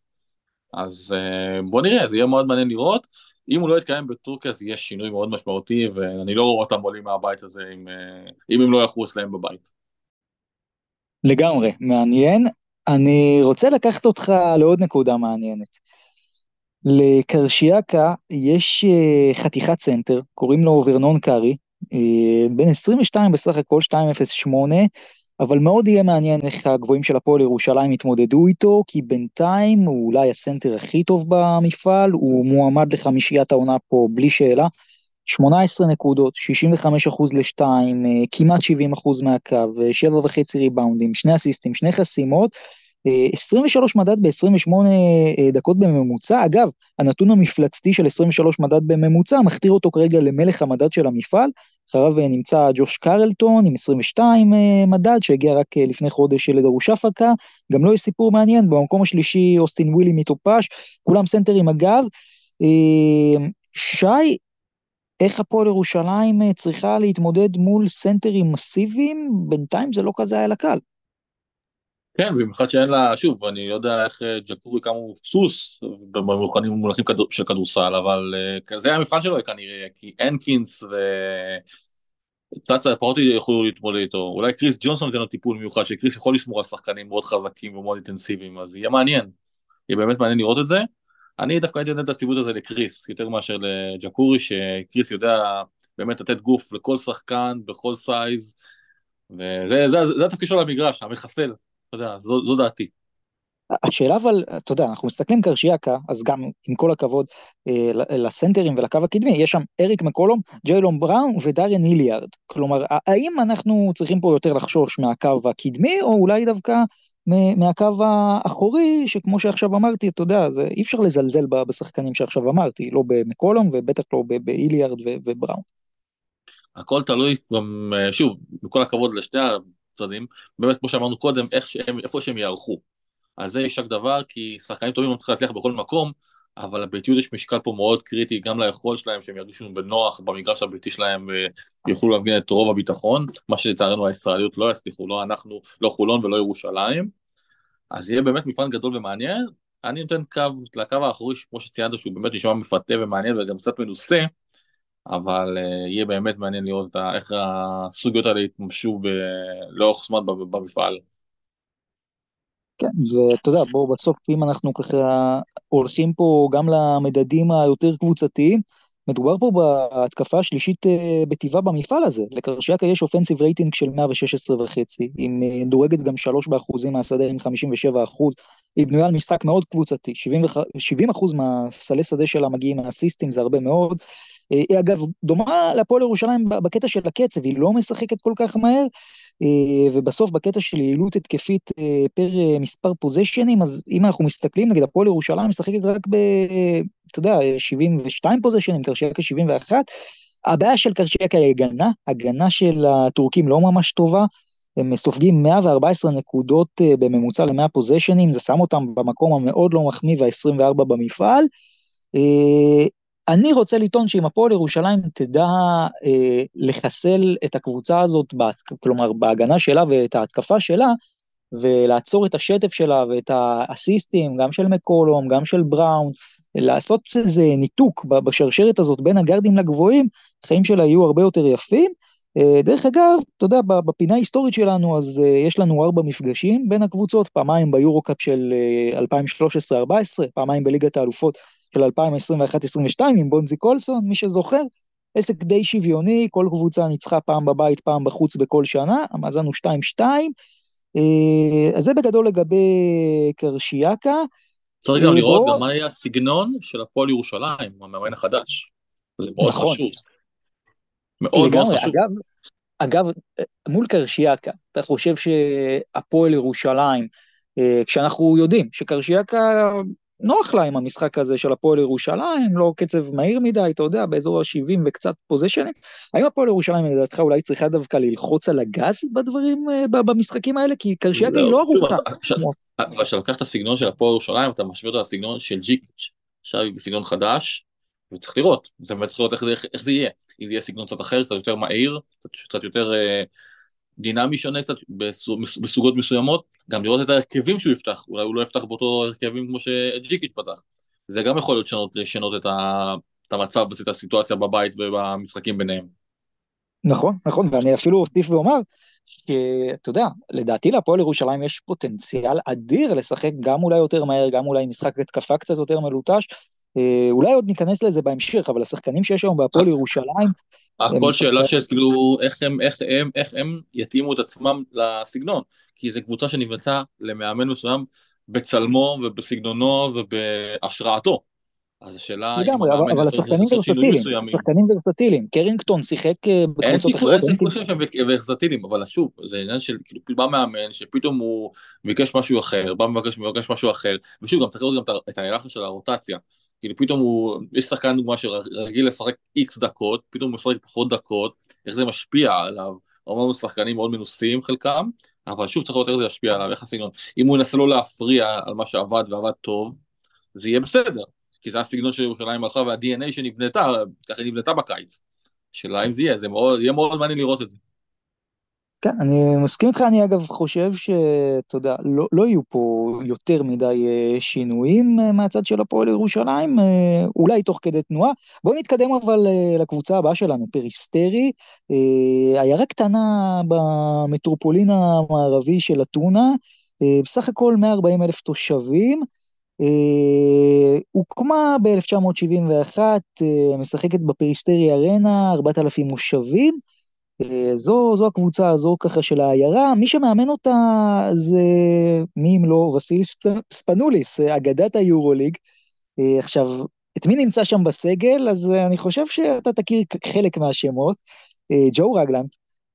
אז אה, בוא נראה, זה יהיה מאוד מעניין לראות. אם הוא לא יתקיים בטורקיה זה יהיה שינוי מאוד משמעותי, ואני לא רואה אותם עולים מהבית הזה אם, אה, אם הם לא יארחו אצלם בבית. לגמרי, מעניין. אני רוצה לקחת אותך לעוד נקודה מעניינת. לקרשיאקה יש אה, חתיכת סנטר, קוראים לו ורנון קארי, אה, בן 22 בסך הכל, 208, אבל מאוד יהיה מעניין איך הגבוהים של הפועל ירושלים יתמודדו איתו, כי בינתיים הוא אולי הסנטר הכי טוב במפעל, הוא מועמד לחמישיית העונה פה בלי שאלה. 18 נקודות, 65 אחוז לשתיים, אה, כמעט 70 אחוז מהקו, 7 אה, ריבאונדים, שני אסיסטים, שני חסימות, 23 אה, מדד ב-28 דקות בממוצע. אגב, הנתון המפלצתי של 23 מדד בממוצע מכתיר אותו כרגע למלך המדד של המפעל. אחריו נמצא ג'וש קרלטון עם 22 מדד שהגיע רק לפני חודש לדרוש הפקה. גם לו לא יש סיפור מעניין, במקום השלישי אוסטין ווילי מטופש, כולם סנטרים אגב. שי, איך הפועל ירושלים אה, צריכה להתמודד מול סנטרים מסיביים, בינתיים זה לא כזה היה לה קל. כן, במיוחד שאין לה, שוב, אני לא יודע איך אה, ג'קורי כמה הוא סוס במובנים מונחים של כדורסל, אבל אה, זה המבחן שלו כנראה, כי הנקינס ו... צאצה פחות יכולו להתמודד איתו, אולי קריס ג'ונסון ייתן לו טיפול מיוחד, שקריס יכול לשמור על שחקנים מאוד חזקים ומאוד אינטנסיביים, אז יהיה מעניין, יהיה באמת מעניין לראות את זה. אני דווקא הייתי נותן את הציבות הזה לקריס, יותר מאשר לג'קורי, שקריס יודע באמת לתת גוף לכל שחקן, בכל size, וזה התפקיד שלו למגרש, המחסל, אתה יודע, זו, זו דעתי. השאלה אבל, אתה יודע, אנחנו מסתכלים קרשיאקה, אז גם עם כל הכבוד אה, לסנטרים ולקו הקדמי, יש שם אריק מקולום, ג'יילון בראון ודריאן היליארד. כלומר, האם אנחנו צריכים פה יותר לחשוש מהקו הקדמי, או אולי דווקא מהקו האחורי, שכמו שעכשיו אמרתי, אתה יודע, זה, אי אפשר לזלזל בשחקנים שעכשיו אמרתי, לא במקולום ובטח לא באיליארד ובראון. הכל תלוי גם, אה, שוב, בכל הכבוד לשני הצדדים, באמת כמו שאמרנו קודם, איך שהם, איפה שהם יערכו. אז זה יישק דבר, כי שחקנים טובים לא צריכים להצליח בכל מקום, אבל לביתיות יש משקל פה מאוד קריטי גם ליכול שלהם, שהם ירגישו בנוח במגרש הביתי שלהם ויוכלו להפגין את רוב הביטחון, מה שלצערנו הישראליות לא יצליחו, לא אנחנו, לא חולון ולא ירושלים. אז יהיה באמת מבחן גדול ומעניין. אני נותן קו לקו האחורי, כמו שציינת, שהוא באמת נשמע מפתה ומעניין וגם קצת מנוסה, אבל uh, יהיה באמת מעניין לראות איך הסוגיות האלה יתמשו לאורך זמן במפעל. כן, ואתה יודע, בואו בסוף, אם אנחנו ככה הולכים פה גם למדדים היותר קבוצתיים, מדובר פה בהתקפה השלישית אה, בטבעה במפעל הזה. לקרשיאקה יש אופנסיב רייטינג של 116 וחצי, היא מדורגת גם 3 באחוזים מהשדה עם 57 אחוז, היא בנויה על משחק מאוד קבוצתי, 70 אחוז מהסלי שדה שלה מגיעים מהסיסטים, זה הרבה מאוד. היא אה, אגב דומה להפועל ירושלים בקטע של הקצב, היא לא משחקת כל כך מהר, ובסוף בקטע של יעילות התקפית אה, פר אה, מספר פוזיישנים, אז אם אנחנו מסתכלים, נגיד הפועל ירושלים משחקת רק ב... אתה יודע, 72 פוזיישנים, קרשיאקה 71. הבעיה של קרשיאקה היא הגנה, הגנה של הטורקים לא ממש טובה. הם סופגים 114 נקודות בממוצע ל-100 פוזיישנים, זה שם אותם במקום המאוד לא מחמיא וה-24 במפעל. אני רוצה לטעון שאם הפועל ירושלים תדע אה, לחסל את הקבוצה הזאת, כלומר בהגנה שלה ואת ההתקפה שלה, ולעצור את השטף שלה ואת האסיסטים, גם של מקולום, גם של בראון, לעשות איזה ניתוק בשרשרת הזאת בין הגרדים לגבוהים, החיים שלה יהיו הרבה יותר יפים. אה, דרך אגב, אתה יודע, בפינה ההיסטורית שלנו, אז אה, יש לנו ארבע מפגשים בין הקבוצות, פעמיים ביורו-קאפ של 2013-2014, אה, פעמיים בליגת האלופות של 2021-2022 עם בונזי קולסון, מי שזוכר, עסק די שוויוני, כל קבוצה ניצחה פעם בבית, פעם בחוץ בכל שנה, המאזן הוא 2-2. אז זה בגדול לגבי קרשיאקה. צריך גם לראות גם מה יהיה הסגנון של הפועל ירושלים, המאמן החדש. זה מאוד נכון. חשוב. מאוד לגמרי, מאוד חשוב. אגב, אגב, מול קרשיאקה, אתה חושב שהפועל ירושלים, אה, כשאנחנו יודעים שקרשיאקה נוח לה עם המשחק הזה של הפועל ירושלים, לא קצב מהיר מדי, אתה יודע, באזור ה-70 וקצת פוזיישנים. האם הפועל ירושלים לדעתך אולי צריכה דווקא ללחוץ על הגז בדברים, אה, במשחקים האלה? כי קרשיאקה היא לא ארוכה. אבל כשאתה לוקח את הסגנון של הפועל ירושלים, אתה משווה אותו לסגנון של ג'יקיץ', עכשיו היא בסגנון חדש, וצריך לראות, זה באמת צריך לראות איך, זה יהיה, אם זה יהיה סגנון קצת אחר, קצת יותר מהיר, קצת, קצת יותר אה, דינמי שונה קצת בסוגות מסוימות, גם לראות את ההרכבים שהוא יפתח, אולי הוא לא יפתח באותו הרכבים כמו שג'יקיץ' פתח, זה גם יכול להיות לשנות, לשנות את, ה, את המצב, את הסיטואציה בבית ובמשחקים ביניהם. נכון, נכון, ואני אפילו אוסיף ואומר, שאתה יודע, לדעתי להפועל ירושלים יש פוטנציאל אדיר לשחק גם אולי יותר מהר, גם אולי משחק התקפה קצת יותר מלוטש, אה, אולי עוד ניכנס לזה בהמשך, אבל השחקנים שיש היום בהפועל ירושלים... הכל שאלה של כאילו איך הם, איך הם, איך הם יתאימו את עצמם לסגנון, כי זו קבוצה שנבנתה למאמן מסוים בצלמו ובסגנונו ובהשראתו. אז השאלה אם המאמן אבל השחקנים ורסטיליים, שחקנים ורסטיליים, קרינגטון שיחק אה, בקבוצות אחרות. אין סיכוי שהם ורסטיליים, אבל שוב, זה עניין של כאילו בא מאמן שפתאום הוא ביקש משהו אחר, בא מבקש משהו אחר, ושוב גם צריך לראות גם את היחס של הרוטציה. כאילו פתאום הוא, יש שחקן דוגמה שרגיל לשחק איקס דקות, פתאום הוא משחק פחות דקות, איך זה משפיע עליו, אמרנו שחקנים מאוד מנוסים חלקם, אבל שוב צריך לראות איך זה ישפיע עליו, איך הסגנון, אם הוא ינסה לא להפריע על מה שעבד ועבד טוב, זה יהיה בסדר, כי זה הסגנון של ירושלים הלכה וה-DNA שנבנתה, ככה נבנתה בקיץ, שאלה אם זה יהיה, זה מאוד, יהיה מאוד מעניין לראות את זה. כן, אני מסכים איתך, אני אגב חושב שאתה יודע, לא, לא יהיו פה יותר מדי אה, שינויים אה, מהצד של הפועל ירושלים, אה, אולי תוך כדי תנועה. בואו נתקדם אבל לקבוצה הבאה שלנו, פריסטרי, עיירה קטנה במטרופולין המערבי של אתונה, בסך הכל 140 אלף תושבים. הוקמה ב-1971, משחקת בפריסטרי ארנה, 4,000 מושבים. אה, זו, זו הקבוצה הזו ככה של העיירה, מי שמאמן אותה זה מי אם לא וסיליס ספנוליס, אגדת היורוליג. אה, עכשיו, את מי נמצא שם בסגל? אז אני חושב שאתה תכיר חלק מהשמות. אה, ג'ו רגלנד,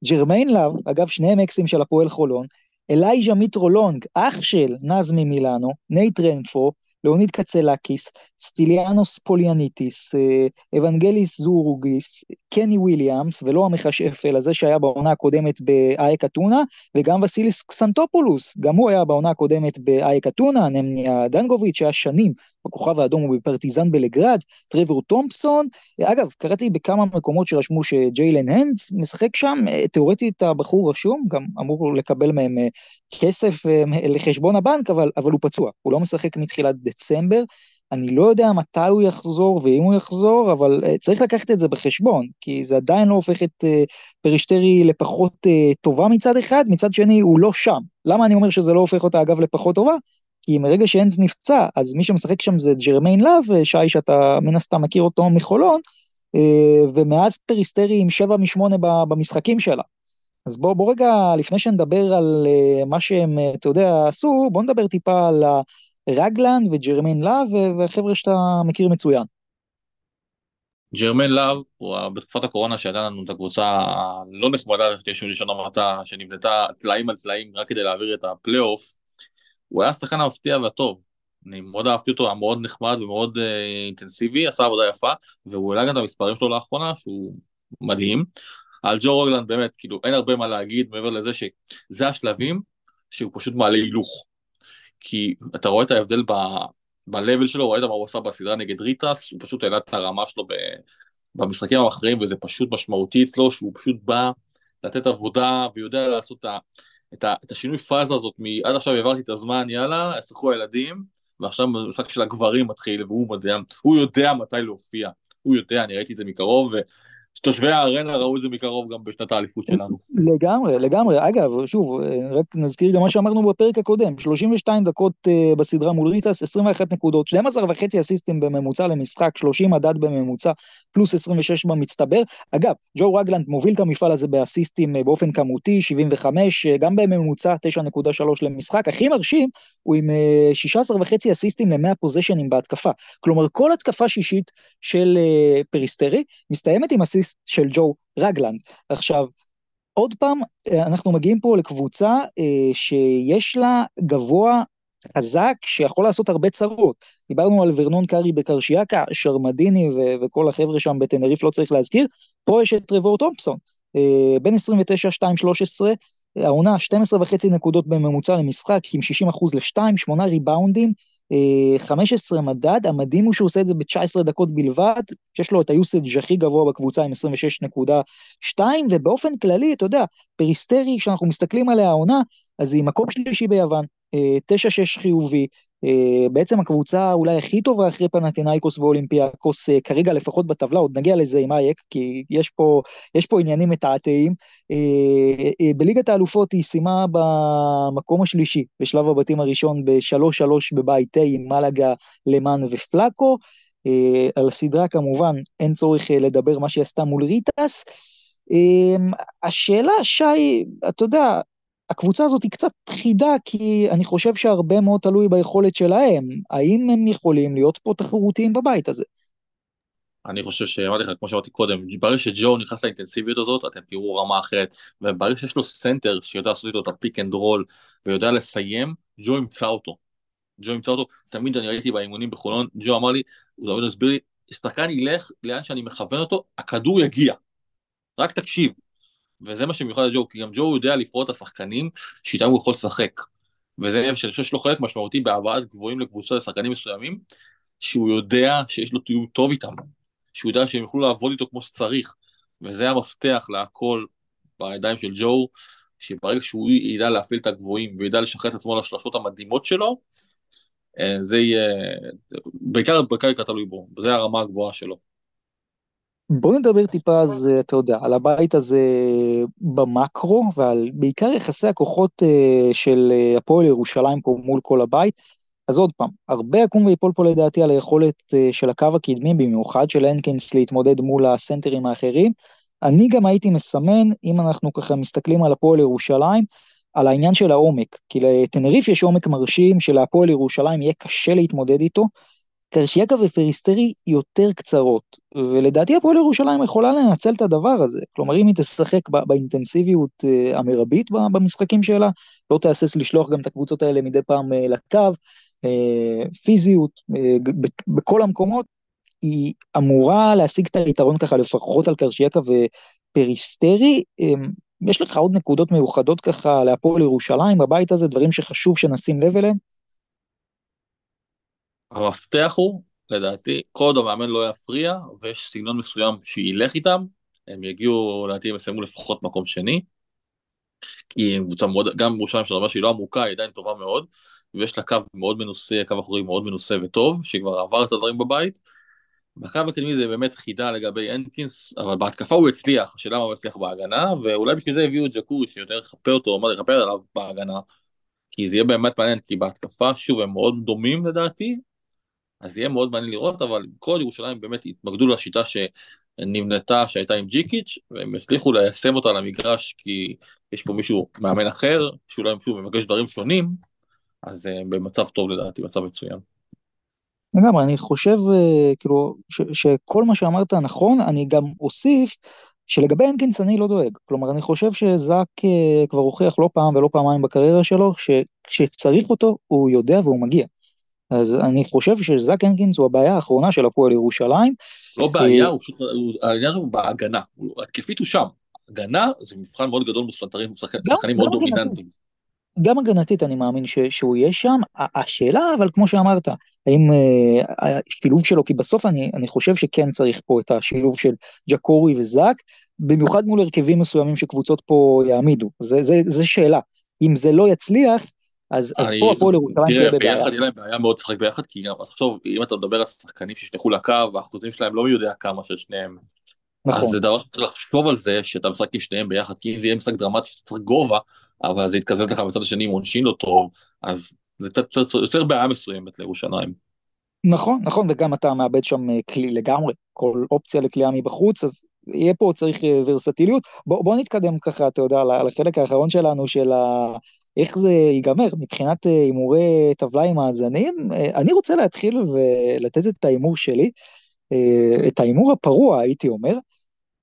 ג'רמיין לאב, אגב שניהם אקסים של הפועל חולון, אלייז'ה מיטרולונג, אח של נזמי מילאנו, נייט רנפרו, לאוניד קצלקיס, סטיליאנוס פוליאניטיס, אה, אבנגליס זורוגיס, קני וויליאמס, ולא המכשף, אלא זה שהיה בעונה הקודמת באייק אתונה, וגם וסיליס קסנטופולוס, גם הוא היה בעונה הקודמת באייק אתונה, נמניה דנגוביץ', שהיה שנים בכוכב האדום ובפרטיזן בלגרד, טרוור תומפסון, אגב, קראתי בכמה מקומות שרשמו שג'יילן הנדס משחק שם, אה, תאורטית הבחור רשום, גם אמור לקבל מהם אה, כסף לחשבון הבנק, אבל, אבל הוא פצוע, הוא לא משחק מתחילת דצמבר. אני לא יודע מתי הוא יחזור ואם הוא יחזור, אבל אה, צריך לקחת את זה בחשבון, כי זה עדיין לא הופך את אה, פריסטרי לפחות אה, טובה מצד אחד, מצד שני הוא לא שם. למה אני אומר שזה לא הופך אותה אגב לפחות טובה? כי מרגע שאנז נפצע, אז מי שמשחק שם זה ג'רמיין לאב, שי שאתה מן הסתם מכיר אותו מחולון, אה, ומאז פריסטרי עם 7 מ-8 במשחקים שלה. אז בוא, בוא רגע, לפני שנדבר על אה, מה שהם, אה, אתה יודע, עשו, בוא נדבר טיפה על רגלנד וג'רמין להב וחבר'ה שאתה מכיר מצוין. ג'רמן להב הוא בתקופת הקורונה שהייתה לנו את הקבוצה הלא נחמדה שיש ראשון המעטה שנבנתה טלאים על טלאים רק כדי להעביר את הפלייאוף הוא היה השחקן המפתיע והטוב אני מאוד אהבתי אותו, היה מאוד נחמד ומאוד uh, אינטנסיבי, עשה עבודה יפה, והוא העלה גם את המספרים שלו לאחרונה, שהוא מדהים. על ג'ו רוגלנד באמת, כאילו, אין הרבה מה להגיד מעבר לזה שזה השלבים שהוא פשוט מעלה הילוך. כי אתה רואה את ההבדל ב, ב-level שלו, ראית מה הוא עשה בסדרה נגד ריטרס, הוא פשוט העלה את הרמה שלו במשחקים האחרים, וזה פשוט משמעותי אצלו, שהוא פשוט בא לתת עבודה ויודע לעשות את, ה, את, את השינוי פאזה הזאת, מעד עכשיו העברתי את הזמן, יאללה, ישחקו הילדים, ועכשיו המשחק של הגברים מתחיל, והוא יודע, הוא יודע מתי להופיע, הוא יודע, אני ראיתי את זה מקרוב, שתושבי הארנה ראו את זה מקרוב גם בשנת האליפות שלנו. לגמרי, לגמרי. אגב, שוב, רק נזכיר גם מה שאמרנו בפרק הקודם, 32 דקות uh, בסדרה מול ריטס, 21 נקודות, 12 וחצי אסיסטים בממוצע למשחק, 30 מדד בממוצע, פלוס 26 במצטבר. אגב, ג'ו רגלנד מוביל את המפעל הזה באסיסטים uh, באופן כמותי, 75, uh, גם בממוצע 9.3 למשחק. הכי מרשים, הוא עם uh, 16 וחצי אסיסטים ל-100 פוזיישנים בהתקפה. כלומר, כל התקפה שישית של פריסטרי מסתיימת עם אסיסט של ג'ו רגלנד. עכשיו, עוד פעם, אה, אנחנו מגיעים פה לקבוצה אה, שיש לה גבוה חזק שיכול לעשות הרבה צרות. דיברנו על ורנון קארי בקרשיאקה, שרמדיני ו- וכל החבר'ה שם בטנריף לא צריך להזכיר, פה יש את טרבור תומפסון, אה, בין 29, 2, 13, העונה 12 וחצי נקודות בממוצע למשחק עם 60 אחוז ל-2, 8 ריבאונדים, 15 אה, מדד, המדהים הוא שהוא עושה את זה ב-19 דקות בלבד, שיש לו את ה usage הכי גבוה בקבוצה עם 26.2, ובאופן כללי, אתה יודע, פריסטרי, כשאנחנו מסתכלים עליה העונה, אז היא מקום שלישי ביוון, 9-6 אה, חיובי, אה, בעצם הקבוצה אולי הכי טובה אחרי פנאתינייקוס ואולימפיאקוס, אה, כרגע לפחות בטבלה, עוד נגיע לזה עם אייק, כי יש פה, יש פה עניינים מתעתעים. בליגת האלופות היא סיימה במקום השלישי, בשלב הבתים הראשון, ב-3-3 בבית תה עם מלאגה, למאן ופלאקו. על הסדרה כמובן אין צורך לדבר מה שהיא עשתה מול ריטס. השאלה, שי, אתה יודע, הקבוצה הזאת היא קצת חידה, כי אני חושב שהרבה מאוד תלוי ביכולת שלהם. האם הם יכולים להיות פה תחרותיים בבית הזה? אני חושב שאמרתי לך, כמו שאמרתי קודם, ברגע שג'ו נכנס לאינטנסיביות הזאת, אתם תראו רמה אחרת, וברגע שיש לו סנטר שיודע לעשות איתו את ה pick and roll, ויודע לסיים, ג'ו ימצא אותו. ג'ו ימצא אותו, תמיד אני ראיתי באימונים בחולון, ג'ו אמר לי, הוא תמיד הסביר לי, שחקן ילך לאן שאני מכוון אותו, הכדור יגיע. רק תקשיב, וזה מה שמיוחד לג'ו, כי גם ג'ו יודע לפרוט את השחקנים שאיתם הוא יכול לשחק. וזה שאני חושב שיש לו חלק משמעותי בהבאת גבוהים לקבוצות לשחקנים מסוימים, שהוא יודע שיש לו תיאום טוב איתם, שהוא יודע שהם יוכלו לעבוד איתו כמו שצריך, וזה המפתח להכל בידיים של ג'ו, שברגע שהוא ידע להפעיל את הגבוהים וידע לשחרר את עצמו לשלשות המדהימות שלו, אה, זה יהיה, בעיקר, בעיקר תלוי בו, זה הרמה הגבוהה שלו. בוא נדבר טיפה אז, אתה יודע, על הבית הזה במקרו, ועל בעיקר יחסי הכוחות אה, של אה, הפועל ירושלים פה מול כל הבית. אז עוד פעם, הרבה יקום ויפול פה לדעתי על היכולת אה, של הקו הקדמי, במיוחד של הנקינס להתמודד מול הסנטרים האחרים. אני גם הייתי מסמן, אם אנחנו ככה מסתכלים על הפועל ירושלים, על העניין של העומק, כי לטנריף יש עומק מרשים שלהפועל ירושלים יהיה קשה להתמודד איתו, קרשיאקה ופריסטרי יותר קצרות, ולדעתי הפועל ירושלים יכולה לנצל את הדבר הזה. כלומר, אם היא תשחק באינטנסיביות אה, המרבית במשחקים שלה, לא תהסס לשלוח גם את הקבוצות האלה מדי פעם אה, לקו, אה, פיזיות, בכל המקומות, היא אמורה להשיג את היתרון ככה לפחות על קרשיאקה ופריסטרי. יש לך עוד נקודות מיוחדות ככה להפועל ירושלים בבית הזה, דברים שחשוב שנשים לב אליהם? המפתח הוא, לדעתי, כל עוד המאמן לא יפריע, ויש סגנון מסוים שילך איתם, הם יגיעו, לדעתי הם יסיימו לפחות מקום שני, כי קבוצה מאוד, גם ירושלים של רמה שהיא לא עמוקה, היא עדיין טובה מאוד, ויש לה קו מאוד מנוסה, קו אחורי מאוד מנוסה וטוב, שכבר עבר את הדברים בבית. בקו הקדמי זה באמת חידה לגבי הנקינס, אבל בהתקפה הוא הצליח, השאלה מה הוא הצליח בהגנה, ואולי בשביל זה הביאו את ג'קורי שיותר יכפה אותו, מה לכפר עליו בהגנה, כי זה יהיה באמת מעניין, כי בהתקפה, שוב, הם מאוד דומים לדעתי, אז יהיה מאוד מעניין לראות, אבל כל ירושלים באמת התמקדו לשיטה שנבנתה, שהייתה עם ג'יקיץ', והם הצליחו ליישם אותה למגרש, כי יש פה מישהו, מאמן אחר, שאולי שוב מבקש דברים שונים, אז הם אה, במצב טוב לדעתי, מצב מצוין. לגמרי, אני חושב, אה, כאילו, ש, שכל מה שאמרת נכון, אני גם אוסיף, שלגבי הנקינס אני לא דואג. כלומר, אני חושב שזאק אה, כבר הוכיח לא פעם ולא פעמיים בקריירה שלו, שכשצריך אותו, הוא יודע והוא מגיע. אז אני חושב שזאק הנקינס הוא הבעיה האחרונה של הפועל ירושלים. לא בעיה, הוא פשוט, העניין הוא בהגנה, התקפית הוא שם. הגנה זה מבחן מאוד גדול מול שחקנים מאוד דומיננטיים. גם הגנתית אני מאמין ש, שהוא יהיה שם. השאלה, אבל כמו שאמרת, האם אה, השילוב שלו, כי בסוף אני, אני חושב שכן צריך פה את השילוב של ג'קורי וזאק, במיוחד מול הרכבים מסוימים שקבוצות פה יעמידו. זה, זה, זה שאלה. אם זה לא יצליח, אז, אז פה הפועל ירושלים תהיה בבעיה. ביחד יהיה להם בעיה מאוד לשחק ביחד, כי גם, תחשוב, אם אתה מדבר על שחקנים שישלחו לקו, האחוזים שלהם לא מי יודע כמה של שניהם. נכון. אז זה דבר שצריך לחשוב על זה, שאתה משחק עם שניהם ביחד, כי אם זה יהיה משחק דרמטי שאתה צריך גובה, אבל זה יתקזז לך בצד השני עם עונשין לא טוב, אז זה יוצר בעיה מסוימת לירושלים. נכון, נכון, וגם אתה מאבד שם אה, כלי לגמרי, כל אופציה לכלייה מבחוץ, אז יהיה פה צריך אה, ורסטיליות. בוא, בוא נתקדם ככה, אתה יודע, לחלק האחרון שלנו של ה... איך זה ייגמר מבחינת אה, הימורי טבלה עם מאזנים. אני רוצה להתחיל ולתת את ההימור שלי, את ההימור הפרוע, הייתי אומר.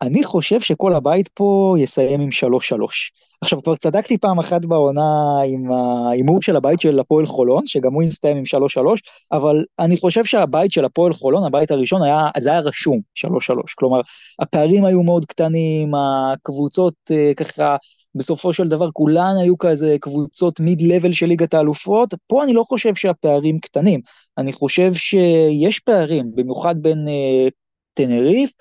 אני חושב שכל הבית פה יסיים עם 3-3. עכשיו, כבר צדקתי פעם אחת בעונה עם ההימור של הבית של הפועל חולון, שגם הוא יסתיים עם 3-3, אבל אני חושב שהבית של הפועל חולון, הבית הראשון, היה, זה היה רשום 3-3. כלומר, הפערים היו מאוד קטנים, הקבוצות אה, ככה, בסופו של דבר כולן היו כזה קבוצות מיד לבל של ליגת האלופות, פה אני לא חושב שהפערים קטנים, אני חושב שיש פערים, במיוחד בין אה, טנריף,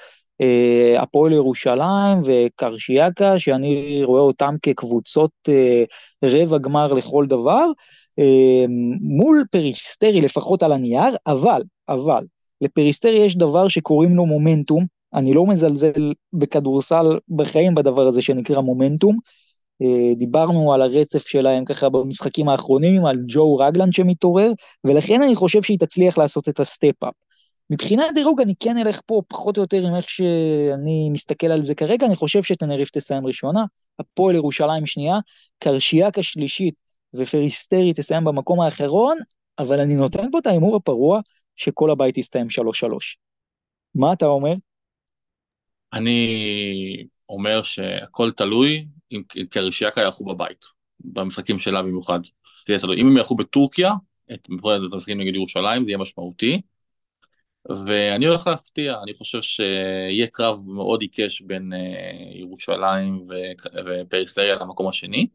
אה, הפועל ירושלים וקרשיאקה, שאני רואה אותם כקבוצות אה, רבע גמר לכל דבר, אה, מול פריסטרי לפחות על הנייר, אבל, אבל, לפריסטרי יש דבר שקוראים לו מומנטום, אני לא מזלזל בכדורסל בחיים בדבר הזה שנקרא מומנטום, דיברנו על הרצף שלהם ככה במשחקים האחרונים, על ג'ו רגלנד שמתעורר, ולכן אני חושב שהיא תצליח לעשות את ה step-up. מבחינת דירוג אני כן אלך פה פחות או יותר עם איך שאני מסתכל על זה כרגע, אני חושב שטנריף תסיים ראשונה, הפועל ירושלים שנייה, קרשיאקה שלישית ופריסטרי תסיים במקום האחרון, אבל אני נותן פה את ההימור הפרוע שכל הבית יסתיים 3-3. מה אתה אומר? אני אומר שהכל תלוי אם קרשיאקה ילכו בבית, במשחקים שלה במיוחד. אם הם ילכו בטורקיה, את המשחקים נגד ירושלים, זה יהיה משמעותי. ואני הולך להפתיע, אני חושב שיהיה קרב מאוד עיקש בין אה, ירושלים ופריסטרי למקום השני.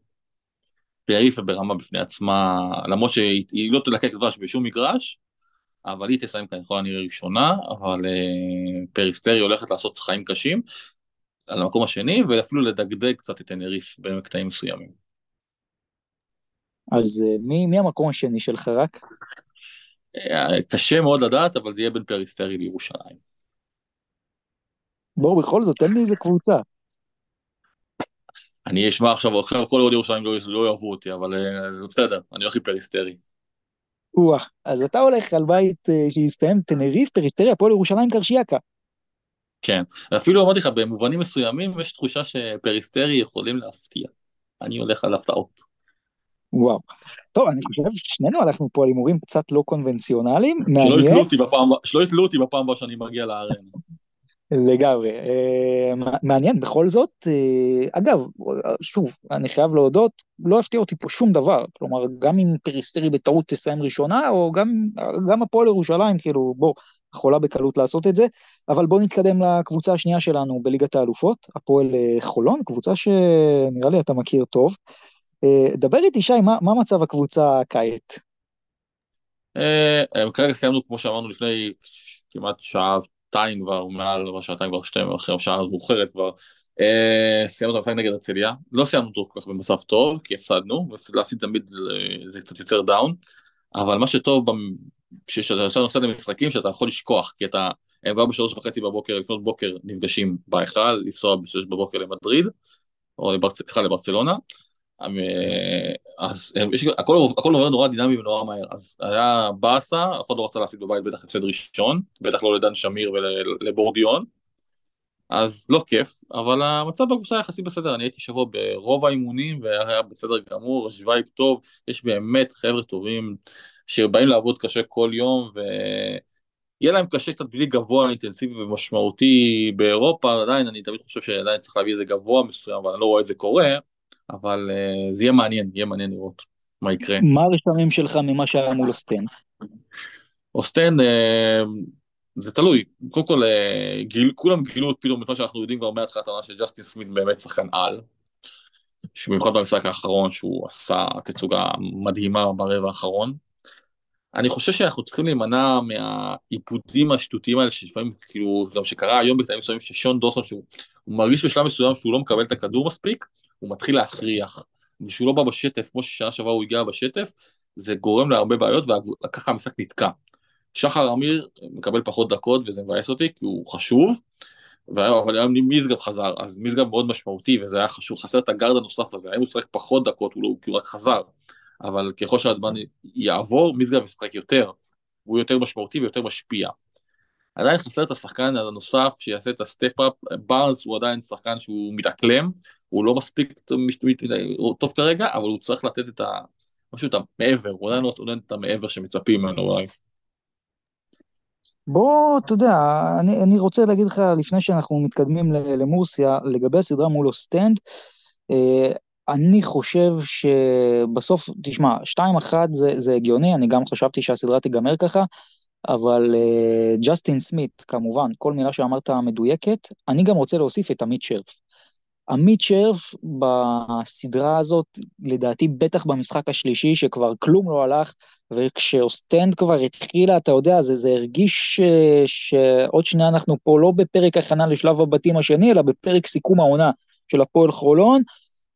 ויריפה ברמה בפני עצמה, למרות שהיא לא תלקק דבש בשום מגרש, אבל היא תסיים ככל הנראה ראשונה, אבל אה, פריסטרי הולכת לעשות חיים קשים על המקום השני, ואפילו לדגדג קצת את טנריף במקטעים מסוימים. אז אה, מי, מי המקום השני שלך רק? קשה מאוד לדעת, אבל זה יהיה בין פריסטרי לירושלים. בואו, בכל זאת, תן לי איזה קבוצה. אני אשמע עכשיו, עכשיו כל אוהדי ירושלים לא, לא יאהבו אותי, אבל אה, זה בסדר, אני הולך עם פריסטרי. או אז אתה הולך על בית שיסתיים טנריף, פריסטרי, הפועל ירושלים, קרשיאקה. כן, אפילו אמרתי לך, במובנים מסוימים יש תחושה שפריסטרי יכולים להפתיע. אני הולך על הפתעות. וואו. טוב, אני חושב ששנינו הלכנו פה על הימורים קצת לא קונבנציונליים. שלא יתלו אותי בפעם הבאה שאני מגיע לארנה. לגמרי. אה, מעניין בכל זאת. אה, אגב, שוב, אני חייב להודות, לא הפתיע אותי פה שום דבר. כלומר, גם אם פריסטרי בטעות תסיים ראשונה, או גם, גם הפועל ירושלים, כאילו, בוא, יכולה בקלות לעשות את זה. אבל בוא נתקדם לקבוצה השנייה שלנו בליגת האלופות, הפועל אה, חולון, קבוצה שנראה לי אתה מכיר טוב. אה, דבר איתי, שי, מה, מה מצב הקבוצה כעת? אה, כרגע סיימנו, כמו שאמרנו, לפני כמעט שעתיים כבר, מעל מה שעתיים כבר, שתיים אחרי השעה המאוחרת כבר. סיימנו את המשחק נגד הרצליה, לא סיימנו אותו כל כך במצב טוב, כי הפסדנו, ולהפסיד תמיד זה קצת יותר down, אבל מה שטוב כשאתה נוסע למשחקים שאתה יכול לשכוח, כי אתה, הם כבר בשלוש וחצי בבוקר, לפנות בוקר נפגשים בהיכל, לנסוע בשש בבוקר למדריד, או לברצלונה, אה, אז יש, הכל, הכל עובר נורא דינמי ונורא מהר, אז היה באסה, אף אחד לא רצה להפסיד בבית בטח הפסד ראשון, בטח לא לדן שמיר ולבורדיון, אז לא כיף, אבל המצב בקבוצה יחסית בסדר, אני הייתי שבוע ברוב האימונים והיה בסדר גמור, יש vibe טוב, יש באמת חבר'ה טובים שבאים לעבוד קשה כל יום ויהיה להם קשה קצת בלי גבוה אינטנסיבי ומשמעותי באירופה, עדיין אני תמיד חושב שעדיין צריך להביא איזה גבוה מסוים, אבל אני לא רואה את זה קורה, אבל uh, זה יהיה מעניין, יהיה מעניין לראות מה יקרה. מה הרשמים שלך ממה שהיה מול אוסטן? אוסטן, uh, זה תלוי. קודם כל, uh, גיל, כולם גילו פתאום את מה שאנחנו יודעים כבר מהתחלת העונה שג'סטין סמית באמת שחקן על. שבמיוחד במשחק האחרון שהוא עשה תצוגה מדהימה ברבע האחרון. אני חושב שאנחנו צריכים להימנע מהעיבודים השטותיים האלה שלפעמים כאילו גם שקרה היום בקטעים מסוימים ששון דוסון שהוא מרגיש בשלב מסוים שהוא לא מקבל את הכדור מספיק הוא מתחיל להכריח ושהוא לא בא בשטף כמו ששנה שעברה הוא הגיע בשטף זה גורם להרבה בעיות וככה המשחק נתקע. שחר אמיר מקבל פחות דקות וזה מבאס אותי כי הוא חשוב אבל היום משגב חזר, אז משגב מאוד משמעותי וזה היה חשוב, חסר את הגארד הנוסף הזה, היום הוא שחק פחות דקות, הוא, לא, כי הוא רק חזר, אבל ככל שהזמן יעבור, משגב ישחק יותר, והוא יותר משמעותי ויותר משפיע. עדיין חסר את השחקן הנוסף שיעשה את ה step-up, בארנס הוא עדיין שחקן שהוא מתאקלם, הוא לא מספיק טוב כרגע, אבל הוא צריך לתת את ה... משהו את המעבר, הוא עדיין לא נותן את המעבר שמצפים ממנו אולי. בוא, אתה יודע, אני, אני רוצה להגיד לך, לפני שאנחנו מתקדמים למורסיה, לגבי הסדרה מול אוסטנד, אה, אני חושב שבסוף, תשמע, 2-1 זה, זה הגיוני, אני גם חשבתי שהסדרה תיגמר ככה, אבל אה, ג'סטין סמית, כמובן, כל מילה שאמרת מדויקת, אני גם רוצה להוסיף את עמית שרף. עמית שרף בסדרה הזאת, לדעתי בטח במשחק השלישי, שכבר כלום לא הלך, וכשאוסטנד כבר התחילה, אתה יודע, זה, זה הרגיש ש, שעוד שנייה אנחנו פה לא בפרק הכנה לשלב הבתים השני, אלא בפרק סיכום העונה של הפועל חולון,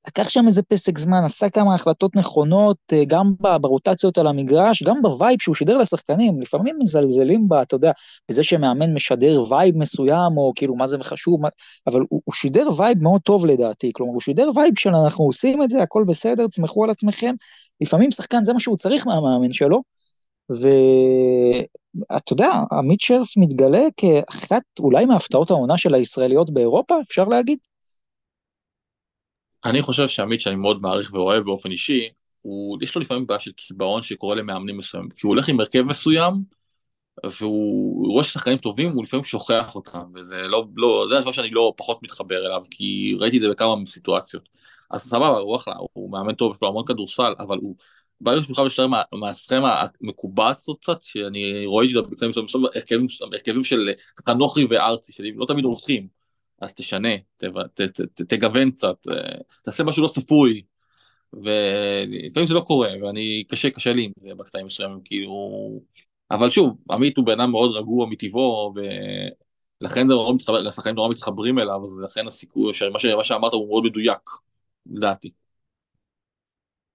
לקח שם איזה פסק זמן, עשה כמה החלטות נכונות, אה, גם ברוטציות על המגרש, גם ב vibe שהוא שידר לשחקנים, לפעמים מזלזלים בה, אתה יודע, בזה שמאמן משדר vibe מסוים, או כאילו מה זה חשוב, אבל הוא, הוא שידר vibe מאוד טוב לדעתי, כלומר הוא שידר vibe של אנחנו עושים את זה, הכל בסדר, תסמכו על עצמכם, לפעמים שחקן זה מה שהוא צריך מהמאמן שלו, ואתה יודע, עמית שרף מתגלה כאחת אולי מהפתעות העונה של הישראליות באירופה, אפשר להגיד? אני חושב שעמית שאני מאוד מעריך ואוהב באופן אישי, הוא, יש לו לפעמים בעיה של קיבעון שקורה למאמנים מסוימים, כי הוא הולך עם הרכב מסוים, והוא רואה ששחקנים טובים, הוא לפעמים שוכח אותם, וזה לא, לא, זה הדבר שאני לא פחות מתחבר אליו, כי ראיתי את זה בכמה סיטואציות. אז סבבה, הוא אחלה, הוא מאמן טוב, יש לו המון כדורסל, אבל הוא, ברגע שהוא בכלל משתלם מהסכמה המקובעת הזאת קצת, שאני רואה את זה בקטעים מסוימים, הרכבים של חנוכי וארצי, שלי לא תמיד הולכים. אז תשנה, ת, ת, ת, ת, תגוון קצת, אה, תעשה משהו לא צפוי. ולפעמים זה לא קורה, ואני, קשה, קשה לי עם זה בקטעים מסוימים, כאילו... אבל שוב, עמית הוא בן אדם מאוד רגוע מטבעו, ולכן זה נורא מתחבר, לשחקנים נורא מתחברים אליו, אז לכן הסיכוי, שמה, ש... שאמרת הוא מאוד מדויק, לדעתי.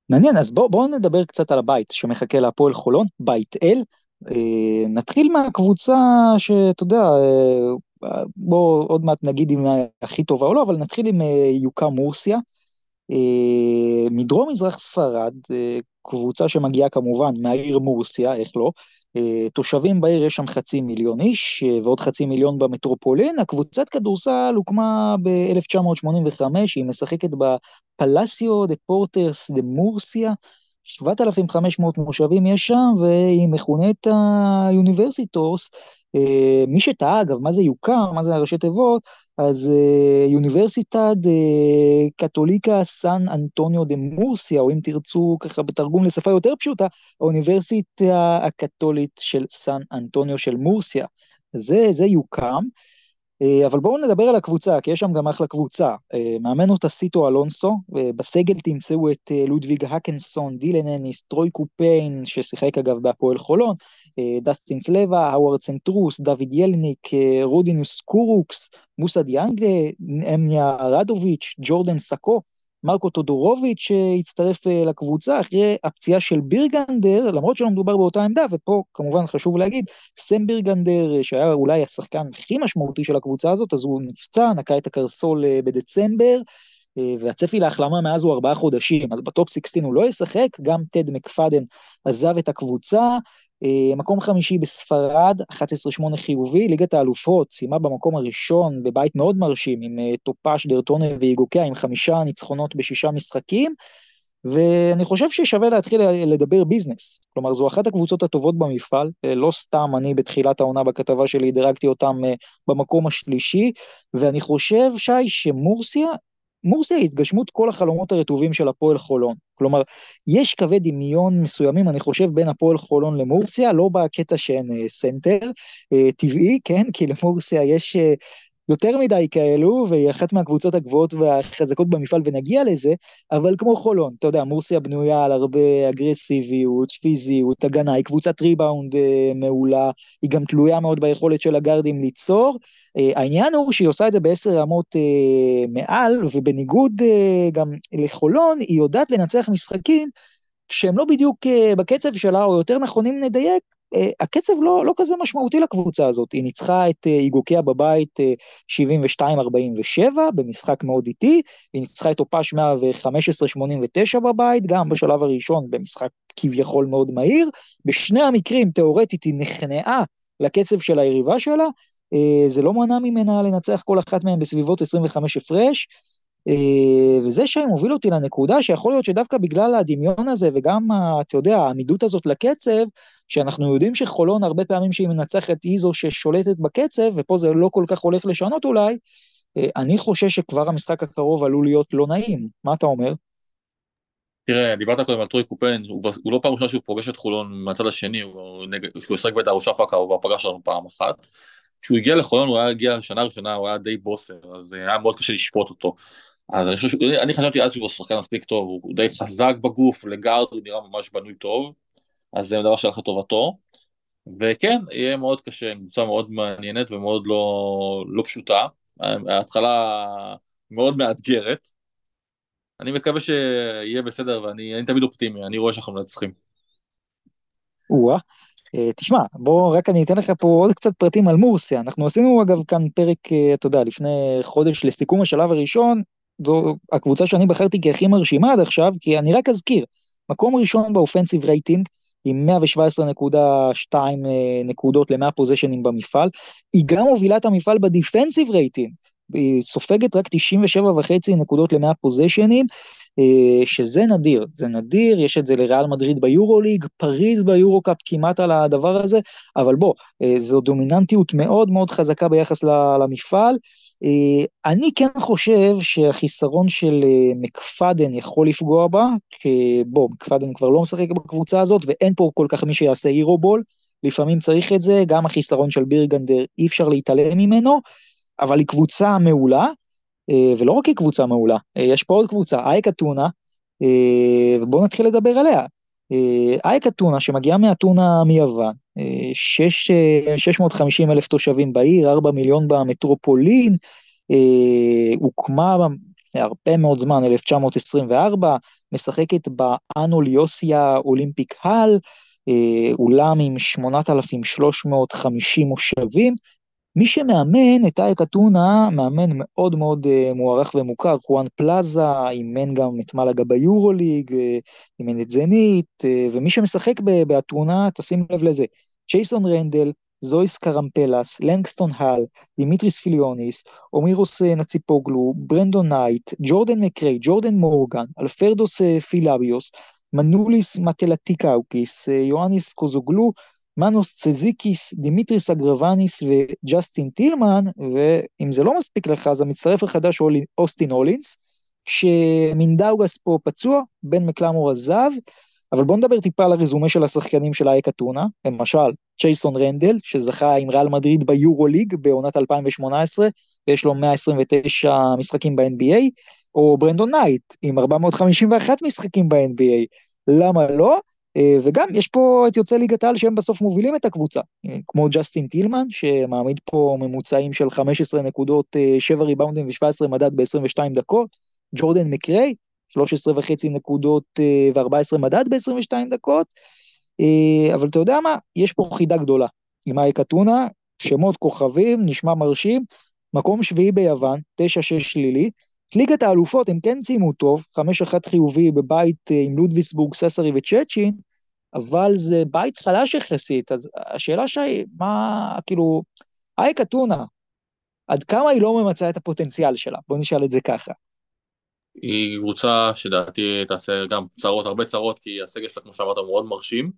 מעניין, אז בואו בוא נדבר קצת על הבית שמחכה להפועל חולון, בית אל. אה, נתחיל מהקבוצה שאתה יודע, אה, בואו עוד מעט נגיד אם הכי טובה או לא, אבל נתחיל עם אה, יוקה מורסיה. אה, מדרום מזרח ספרד, אה, קבוצה שמגיעה כמובן מהעיר מורסיה, איך לא, תושבים בעיר יש שם חצי מיליון איש ועוד חצי מיליון במטרופולין. הקבוצת כדורסל הוקמה ב-1985, היא משחקת בפלאסיו דה דפורטס דה מורסיה, 7,500 מושבים יש שם, והיא מכונה האוניברסיטריוס. אה, מי שתהה, אגב, מה זה יוקאם, מה זה הראשי תיבות, אז אוניברסידד קתוליקה סן אנטוניו דה מורסיה, או אם תרצו ככה בתרגום לשפה יותר פשוטה, האוניברסיטה הקתולית של סן אנטוניו של מורסיה. זה, זה יוקאם. אה, אבל בואו נדבר על הקבוצה, כי יש שם גם אחלה קבוצה. אה, מאמן אותה סיטו אלונסו, אה, בסגל תמצאו את לודוויג הקנסון, דילן אניס, טרוי קופיין, ששיחק אגב בהפועל חולון, דסטין סלבה, האוורד סנט-רוס, דויד ילינק, רודיונס קורוקס, מוסא דיאנה, נמניה רדוביץ', ג'ורדן סאקו, מרקו טודורוביץ' שהצטרף אה, לקבוצה אחרי הפציעה של בירגנדר, למרות שלא מדובר באותה עמדה, ופה כמובן חשוב להגיד, סם בירגנדר, אה, שהיה אולי השחקן הכי משמעותי של הקבוצה הזאת, אז הוא נפצע, נקע את הקרסול אה, בדצמבר, והצפי להחלמה אז הוא ארבעה חודשים, אז ב Top 16 הוא לא ישחק, גם תד מקפאדן עזב את הקבוצה, מקום חמישי בספרד, 11-8 חיובי, ליגת האלופות סיימה במקום הראשון בבית מאוד מרשים עם אה, טופאש, דרטונה ואיגוקיה עם חמישה ניצחונות בשישה משחקים, ואני חושב ששווה להתחיל לדבר business. כלומר, זו אחת הקבוצות הטובות במפעל, אה, לא סתם אני בתחילת העונה בכתבה שלי דירגתי אותם במקום השלישי, ואני חושב, שי, שמורסיה מורסיה היא התגשמות כל החלומות הרטובים של הפועל חולון. כלומר, יש קווי דמיון מסוימים, אני חושב, בין הפועל חולון למורסיה, לא בקטע שאין אה, סנטר אה, טבעי, כן? כי למורסיה יש... יותר מדי כאלו, והיא אחת מהקבוצות הגבוהות והחזקות במפעל ונגיע לזה, אבל כמו חולון, אתה יודע, מורסיה בנויה על הרבה אגרסיביות, פיזיות, הגנה, היא קבוצת ריבאונד אה, מעולה, היא גם תלויה מאוד ביכולת של הגארדים ליצור. אה, העניין הוא שהיא עושה את זה בעשר רמות אה, מעל, ובניגוד אה, גם לחולון, היא יודעת לנצח משחקים כשהם לא בדיוק אה, בקצב שלה, או יותר נכונים נדייק, הקצב לא, לא כזה משמעותי לקבוצה הזאת, היא ניצחה את אה, איגוקיה בבית 72-47 במשחק מאוד איטי, היא ניצחה את אופש 115-89 בבית, גם בשלב הראשון במשחק כביכול מאוד מהיר, בשני המקרים תאורטית היא נכנעה לקצב של היריבה שלה, זה לא מנע ממנה לנצח כל אחת מהן בסביבות 25 הפרש, אה, וזה שמוביל אותי לנקודה שיכול להיות שדווקא בגלל הדמיון הזה וגם, אתה יודע, העמידות הזאת לקצב, שאנחנו יודעים שחולון הרבה פעמים שהיא מנצחת היא זו ששולטת בקצב, ופה זה לא כל כך הולך לשנות אולי, אה, אני חושש שכבר המשחק הקרוב עלול להיות לא נעים. מה אתה אומר? תראה, דיברת קודם על טרוי קופן, הוא, הוא לא פעם ראשונה שהוא פוגש את חולון מהצד השני, הוא, שהוא השחק בית הרושפקה, הוא כבר פגש לנו פעם אחת. כשהוא הגיע לחולון הוא היה הגיע שנה ראשונה, הוא היה די בוסר, אז היה מאוד קשה לשפוט אותו. אז אני חושב, אני חשבתי אז שהוא שחקן מספיק טוב, הוא די חזק בגוף, לגארד הוא נראה ממש בנוי טוב, אז זה דבר שהלך לטובתו. וכן, יהיה מאוד קשה, קבוצה מאוד מעניינת ומאוד לא, לא פשוטה. ההתחלה מאוד מאתגרת. אני מקווה שיהיה בסדר, ואני תמיד אופטימי, אני רואה שאנחנו מנצחים. או-אה. תשמע, בוא רק אני אתן לך פה עוד קצת פרטים על מורסיה. אנחנו עשינו אגב כאן פרק, אה, אתה יודע, לפני חודש לסיכום השלב הראשון, זו הקבוצה שאני בחרתי כהכי מרשימה עד עכשיו, כי אני רק אזכיר, מקום ראשון באופנסיב רייטינג, עם 117.2 אה, נקודות ל-100 פוזיישנים במפעל, היא גם מובילה את המפעל ב defensive rating, היא סופגת רק 97.5 נקודות ל-100 פוזיישנים, אה, שזה נדיר, זה נדיר, יש את זה לריאל מדריד ביורוליג, פריז ביורוקאפ כמעט על הדבר הזה, אבל בוא, אה, זו דומיננטיות מאוד מאוד חזקה ביחס למפעל, אני כן חושב שהחיסרון של אה, מקפדן יכול לפגוע בה, כי בוא, מקפדן כבר לא משחק בקבוצה הזאת, ואין פה כל כך מי שיעשה hero-ball, לפעמים צריך את זה, גם החיסרון של בירגנדר אי אפשר להתעלם ממנו, אבל היא קבוצה מעולה, אה, ולא רק היא קבוצה מעולה, יש פה עוד קבוצה, אייק אתונה, ובואו נתחיל לדבר עליה. אייק אתונה שמגיעה מאתונה מיוון, 6, 650 אה, אלף תושבים בעיר, 4 מיליון במטרופולין, אה, הוקמה לפני הרבה מאוד זמן, 1924, משחקת באנול יוסיה אולימפיק הל, אה, אולם עם 8,350 מושבים. מי שמאמן את אייק אתונה, מאמן מאוד מאוד מוערך ומוכר, חואן פלאזה, אימן גם את מלאגה ביורוליג, אימן את זנית, ומי שמשחק באתונה, תשים לב לזה, צ'ייסון רנדל, זויס קרמפלס, לנגסטון הל, דימיטריס פיליוניס, אומירוס אה, נציפוגלו, ברנדון נייט, ג'ורדן מקריי, ג'ורדן מורגן, אלפרדוס אה, פילביוס, מנוליס מטלטיקאוקיס, אה, יואניס קוזוגלו, מנוס צזיקיס, דימיטריס אגרבניס וג'סטין טילמן, ואם זה לא מספיק לך, אז המצטרף החדש הוא אוסטין הולינס, כשמינדאוגס פה פצוע, בן מקלמור עזב, אבל בואו נדבר טיפה על הרזומה של השחקנים של אייק אתונה, למשל צ'ייסון רנדל, שזכה עם ריאל מדריד ביורו ליג בעונת 2018, ויש לו 129 משחקים ב-NBA, או ברנדון נייט עם 451 משחקים ב-NBA, למה לא? אה, וגם יש פה את יוצאי ליגת העל שהם בסוף מובילים את הקבוצה, אה, כמו ג'סטין טילמן, שמעמיד פה ממוצעים של 15 נקודות, 7 ריבאונדים ו-17 מדד ב-22 דקות, ג'ורדן מקריי, 13 וחצי נקודות אה, ו-14 מדד ב-22 דקות, אה, אבל אתה יודע מה? יש פה חידה גדולה. עם אייק אתונה, שמות כוכבים, נשמע מרשים, מקום שביעי ביוון, 9-6 שלילי. ליגת האלופות הם כן סיימו טוב, 5-1 חיובי בבית אה, עם לודוויסבורג, ססרי וצ'צ'ין, אבל זה בית חלש יחסית, אז השאלה שהיא, מה, כאילו, אייק אתונה, עד כמה היא לא ממצה את הפוטנציאל שלה? בוא נשאל את זה ככה. היא קבוצה שלדעתי תעשה גם צרות, הרבה צרות, כי הסגל שלה, כמו שאמרת, מאוד מרשים,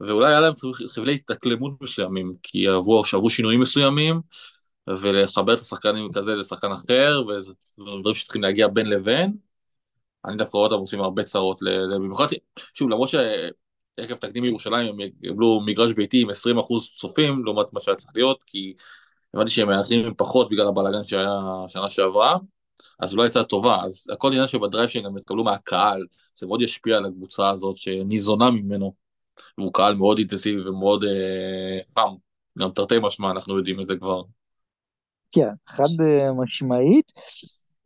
ואולי היה להם חבלי התאקלמות מסוימים, כי עברו, שינויים מסוימים, ולחבר את השחקנים כזה לשחקן אחר, וזה דברים שצריכים להגיע בין לבין. אני דווקא רואה אותם עושים הרבה צרות, במיוחד, שוב, למרות שעקב תקדים ירושלים הם קיבלו מגרש ביתי עם 20% צופים, לעומת מה שהיה צריך להיות, כי הבנתי שהם מאחרים פחות בגלל הבלאגן שהיה שנה שעברה, אז אולי יצאה טובה, אז הכל עניין שבדרייב שהם גם יקבלו מהקהל, זה מאוד ישפיע על הקבוצה הזאת שניזונה ממנו, והוא קהל מאוד אינטנסיבי ומאוד אה, חם, גם תרתי משמע, אנחנו יודעים את זה כבר. כן, חד אה, משמעית.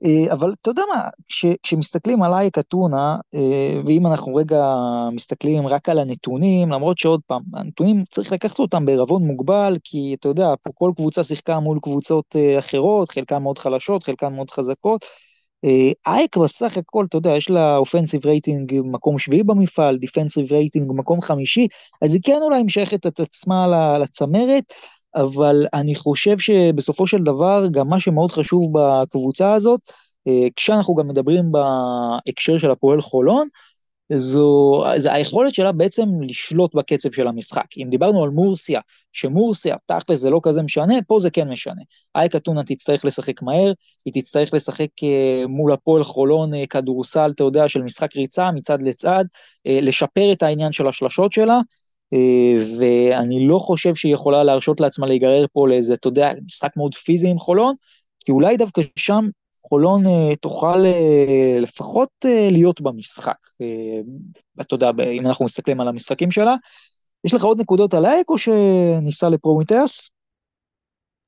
אה, אבל אתה יודע מה, כש, כשמסתכלים על אייק אתונה, אה, ואם אנחנו רגע מסתכלים רק על הנתונים, למרות שעוד פעם, הנתונים צריך לקחת אותם בערבון מוגבל, כי אתה יודע, פה כל קבוצה שיחקה מול קבוצות אחרות, חלקן מאוד חלשות, חלקן מאוד חזקות. אייק בסך הכל, אתה יודע, יש לה offensive rating מקום שביעי במפעל, defensive rating מקום חמישי, אז היא כן אולי משייכת את עצמה לצמרת, אבל אני חושב שבסופו של דבר, גם מה שמאוד חשוב בקבוצה הזאת, אה, כשאנחנו גם מדברים בהקשר של הפועל חולון, זו, זה היכולת שלה בעצם לשלוט בקצב של המשחק. אם דיברנו על מורסיה, שמורסיה, תכל'ס זה לא כזה משנה, פה זה כן משנה. אייק אתונה תצטרך לשחק מהר, היא תצטרך לשחק אה, מול הפועל חולון אה, כדורסל, אתה יודע, של משחק ריצה מצד לצד, לשפר את העניין של השלשות שלה, ואני לא חושב שהיא יכולה להרשות לעצמה להיגרר פה לאיזה, אתה יודע, משחק מאוד פיזי עם חולון, כי אולי דווקא שם חולון uh, תוכל uh, לפחות uh, להיות במשחק. אתה יודע, אם אנחנו מסתכלים על המשחקים שלה. יש לך עוד נקודות על אייק או שניסע לפרומיטאס?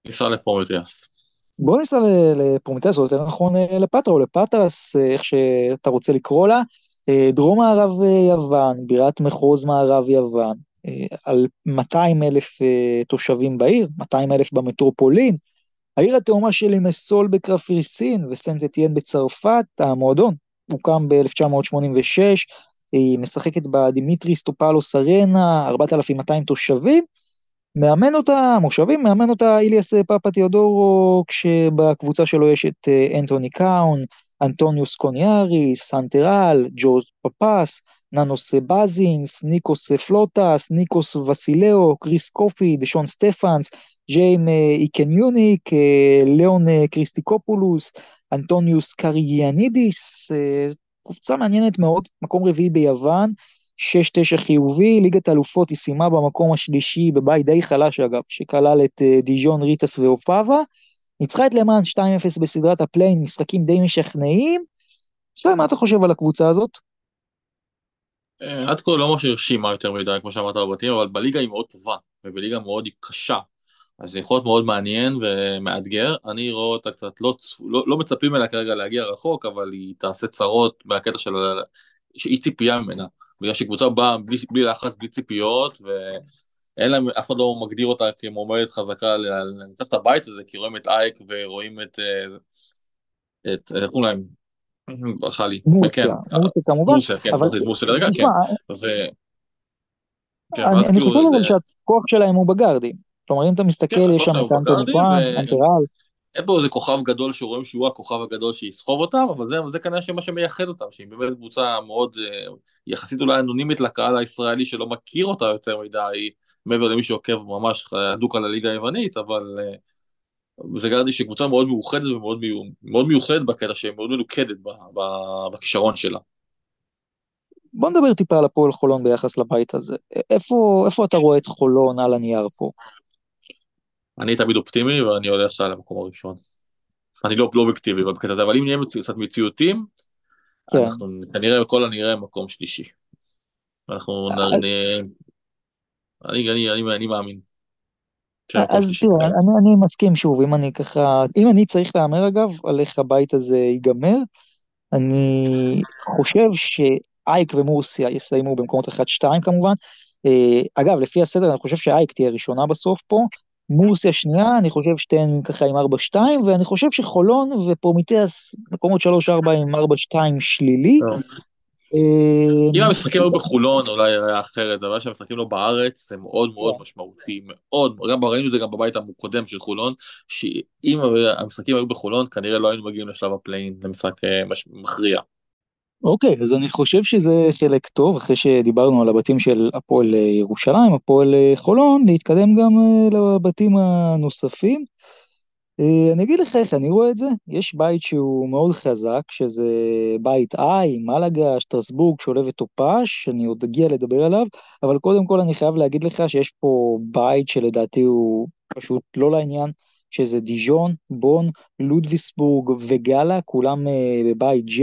ניסע לפרומיטאס. בוא ניסע לפרומיטאס, או יותר נכון לפטרה או לפטרס, איך שאתה רוצה לקרוא לה. דרום מערב יוון, בירת מחוז מערב יוון, על 200 אלף אה, תושבים בעיר, 200 אלף במטרופולין. העיר התאומה של לימסול בקפריסין וסנט אטיין בצרפת, המועדון הוקם ב-1986, היא משחקת בדימיטריס טופלוס ארנה, 4,200 תושבים. מאמן אותה, מושבים, מאמן אותה איליאס פאפה תיאודורו, כשבקבוצה שלו יש את אה, אנטוני קאון, אנטוניוס קוניאריס, אנטרל, ג'ורג' פפס, ננוס בזינס, ניקוס פלוטס, ניקוס וסילאו, קריס קופי, דשון סטפנס, ג'יים איקניוניק, ליאון קריסטיקופולוס, אנטוניוס קריאנידיס, קבוצה מעניינת מאוד, מקום רביעי ביוון, 6-9 חיובי, ליגת אלופות היא סיימה במקום השלישי בבית די חלש אגב, שכלל את דיז'ון ריטאס ואופאבה, ניצחה את למאן 2-0 בסדרת ה play-in, משחקים די משכנעים. שי, מה אתה חושב על הקבוצה הזאת? אה, עד כה לא ממש הרשימה יותר מדי, כמו שאמרת בבתים, אבל בליגה היא מאוד טובה, ובליגה מאוד קשה. אז זה יכול להיות מאוד מעניין ומאתגר. אני רואה אותה קצת, לא, לא, לא מצפים ממנה כרגע להגיע רחוק, אבל היא תעשה צרות מהקטע של אי ציפייה ממנה. בגלל שקבוצה באה בלי, בלי לחץ, בלי ציפיות, ואין להם, אף אחד לא מגדיר אותה כמועמדת חזקה לנצח את הבית הזה, כי רואים את אייק ורואים את, אה, את, איך קוראים להם? ברכה לי. כמובן. מורסיה, כן. מורסיה לרגע, כן. כן אני חושב אבל שהכוח שלהם הוא בגארדים. כלומר, אם אתה מסתכל, כן, יש שם את אנטוני פואן, אנטרל. אין פה איזה כוכב גדול שרואים שהוא הכוכב הגדול שיסחוב אותם, אבל זה, זה כנראה שמה שמייחד אותם, שהיא באמת קבוצה מאוד, אה, יחסית אולי אנונימית לקהל הישראלי שלא מכיר אותה יותר מדי, מעבר למי שעוקב ממש הדוק על הליגה היוונית, אבל אה, זה גרדי שקבוצה מאוד מאוחדת ומאוד מאוד מיוחדת בקטע שהיא מאוד מלוכדת בכישרון שלה. בוא נדבר טיפה על הפועל חולון ביחס לבית הזה. איפה, איפה אתה רואה את חולון על הנייר פה? אני תמיד אופטימי ואני הולך למקום הראשון. אני לא, לא אובייקטיבי בקטע הזה, אבל אם נהיה קצת מציאותיים, כן. אנחנו כנראה כל הנראה מקום שלישי. אנחנו אה, נראה... אני, אני, אני, אני מאמין. אז תראה, אני, אני מסכים שוב, אם אני ככה, אם אני צריך להמר אגב, על איך הבית הזה ייגמר, אני חושב שאייק ומורסיה יסיימו במקומות 1-2 כמובן. אה, אגב, לפי הסדר, אני חושב שאייק תהיה ראשונה בסוף פה, מורסיה שנייה, אני חושב שתיהן ככה עם 4-2, ואני חושב שחולון ופרומיטאס מקומות 3-4 עם 4-2 שלילי. אם המשחקים היו בחולון אולי היה אחרת, אבל שהמשחקים לא בארץ זה מאוד מאוד משמעותי, מאוד, גם ראינו את זה גם בבית הקודם של חולון, שאם המשחקים היו בחולון כנראה לא היינו מגיעים לשלב ה play-in למשחק אה, מכריע. אוקיי, אז אני חושב שזה חלק טוב, אחרי שדיברנו על הבתים של הפועל ירושלים, הפועל חולון, להתקדם גם אה, לבתים הנוספים. אה, אני אגיד לך איך אני רואה את זה, יש בית שהוא מאוד חזק, שזה בית I, מלאגה, שטרסבורג, שולה וטופאש, אני עוד אגיע לדבר עליו, אבל קודם כל אני חייב להגיד לך שיש פה בית שלדעתי הוא פשוט לא לעניין, שזה דיז'ון, בון, לודוויסבורג וגאלה, כולם בבית J.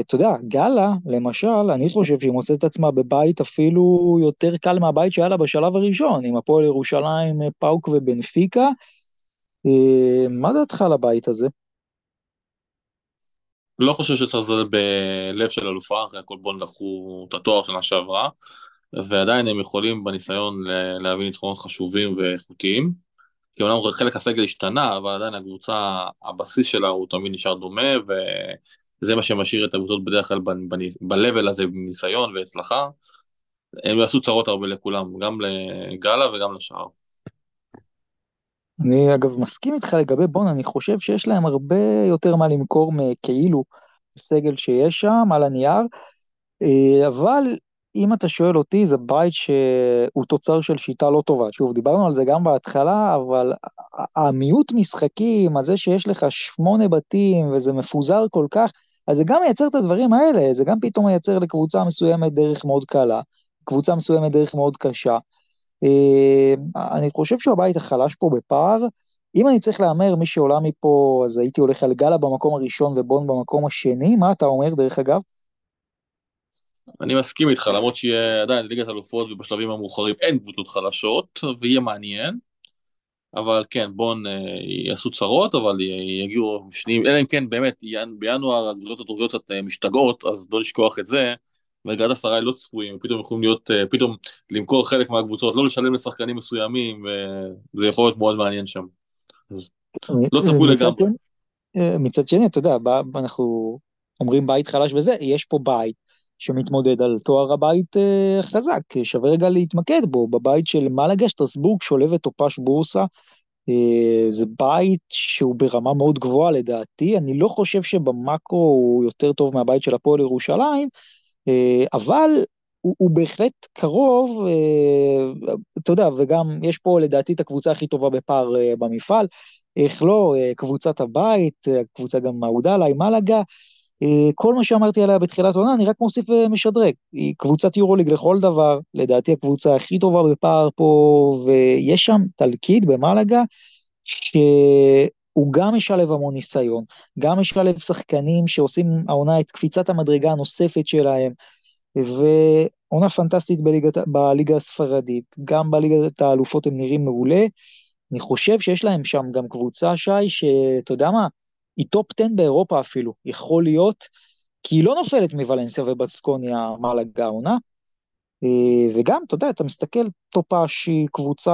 אתה יודע, גאלה, למשל, אני חושב שהיא מוצאת את עצמה בבית אפילו יותר קל מהבית שהיה לה בשלב הראשון, עם הפועל ירושלים, פאוק ובנפיקה. מה דעתך על הבית הזה? לא חושב שצריך לזלזל בלב של אלופה, אחרי הכל בון לקחו את התואר שנה שעברה, ועדיין הם יכולים בניסיון להביא ניצחונות חשובים ואיכותיים. כי אומנם חלק הסגל השתנה, אבל עדיין הקבוצה, הבסיס שלה הוא תמיד נשאר דומה, וזה מה שמשאיר את הקבוצות בדרך כלל ב-level הזה בניסיון והצלחה. הם יעשו צרות הרבה לכולם, גם לגאלה וגם לשאר. אני אגב מסכים איתך לגבי בון, אני חושב שיש להם הרבה יותר מה למכור מכאילו סגל שיש שם על הנייר, אה, אבל אם אתה שואל אותי, זה בית שהוא תוצר של שיטה לא טובה. שוב, דיברנו על זה גם בהתחלה, אבל המיעוט משחקים, הזה שיש לך שמונה בתים וזה מפוזר כל כך, אז זה גם מייצר את הדברים האלה, זה גם פתאום מייצר לקבוצה מסוימת דרך מאוד קלה, קבוצה מסוימת דרך מאוד קשה. אה, אני חושב שהבית החלש פה בפער. אם אני צריך להמר מי שעולה מפה, אז הייתי הולך על גאלה במקום הראשון ובון במקום השני, מה אתה אומר דרך אגב? אני מסכים איתך, למרות שיהיה עדיין ליגת אלופות ובשלבים המאוחרים אין קבוצות חלשות, ויהיה מעניין. אבל כן, בון אה, יעשו צרות, אבל יגיעו שניים, אלא אם כן באמת בינואר הקבוצות הטורקיות קצת אה, משתגעות, אז לא לשכוח את זה. וגד עשרה לא צפויים, פתאום יכולים להיות, אה, פתאום למכור חלק מהקבוצות, לא לשלם לשחקנים מסוימים, וזה יכול להיות מאוד מעניין שם. אז לא צפוי לגמרי. אה, מצד שני, אתה יודע, אנחנו אומרים בית חלש וזה, יש פה בית שמתמודד על תואר הבית אה, חזק, שווה רגע להתמקד בו, בבית של מלאגה, שטרסבורג, שולבת טופש בורסה, זה בית שהוא ברמה מאוד גבוהה לדעתי, אני לא חושב שבמאקרו הוא יותר טוב מהבית של הפועל ירושלים, אה, אבל הוא, הוא בהחלט קרוב, אה, אתה יודע, וגם יש פה לדעתי את הקבוצה הכי טובה בפער אה, במפעל, איך לא, קבוצת הבית, הקבוצה גם אהודה עליי, מלאגה, כל מה שאמרתי עליה בתחילת עונה, אני רק מוסיף ומשדרג. היא קבוצת יורוליג לכל דבר, לדעתי הקבוצה הכי טובה בפער פה, ויש שם תלקיד במלאגה, ש... הוא גם משלב המון ניסיון, גם משלב שחקנים שעושים העונה את קפיצת המדרגה הנוספת שלהם, ועונה פנטסטית בליגת, בליגה הספרדית, גם בליגת האלופות הם נראים מעולה. אני חושב שיש להם שם גם קבוצה, שי, שאתה יודע מה, היא top 10 באירופה אפילו, יכול להיות, כי היא לא נופלת מוולנסיה ובסקוניה מלאגה העונה. אה, וגם, אתה יודע, אתה מסתכל, טופאש היא קבוצה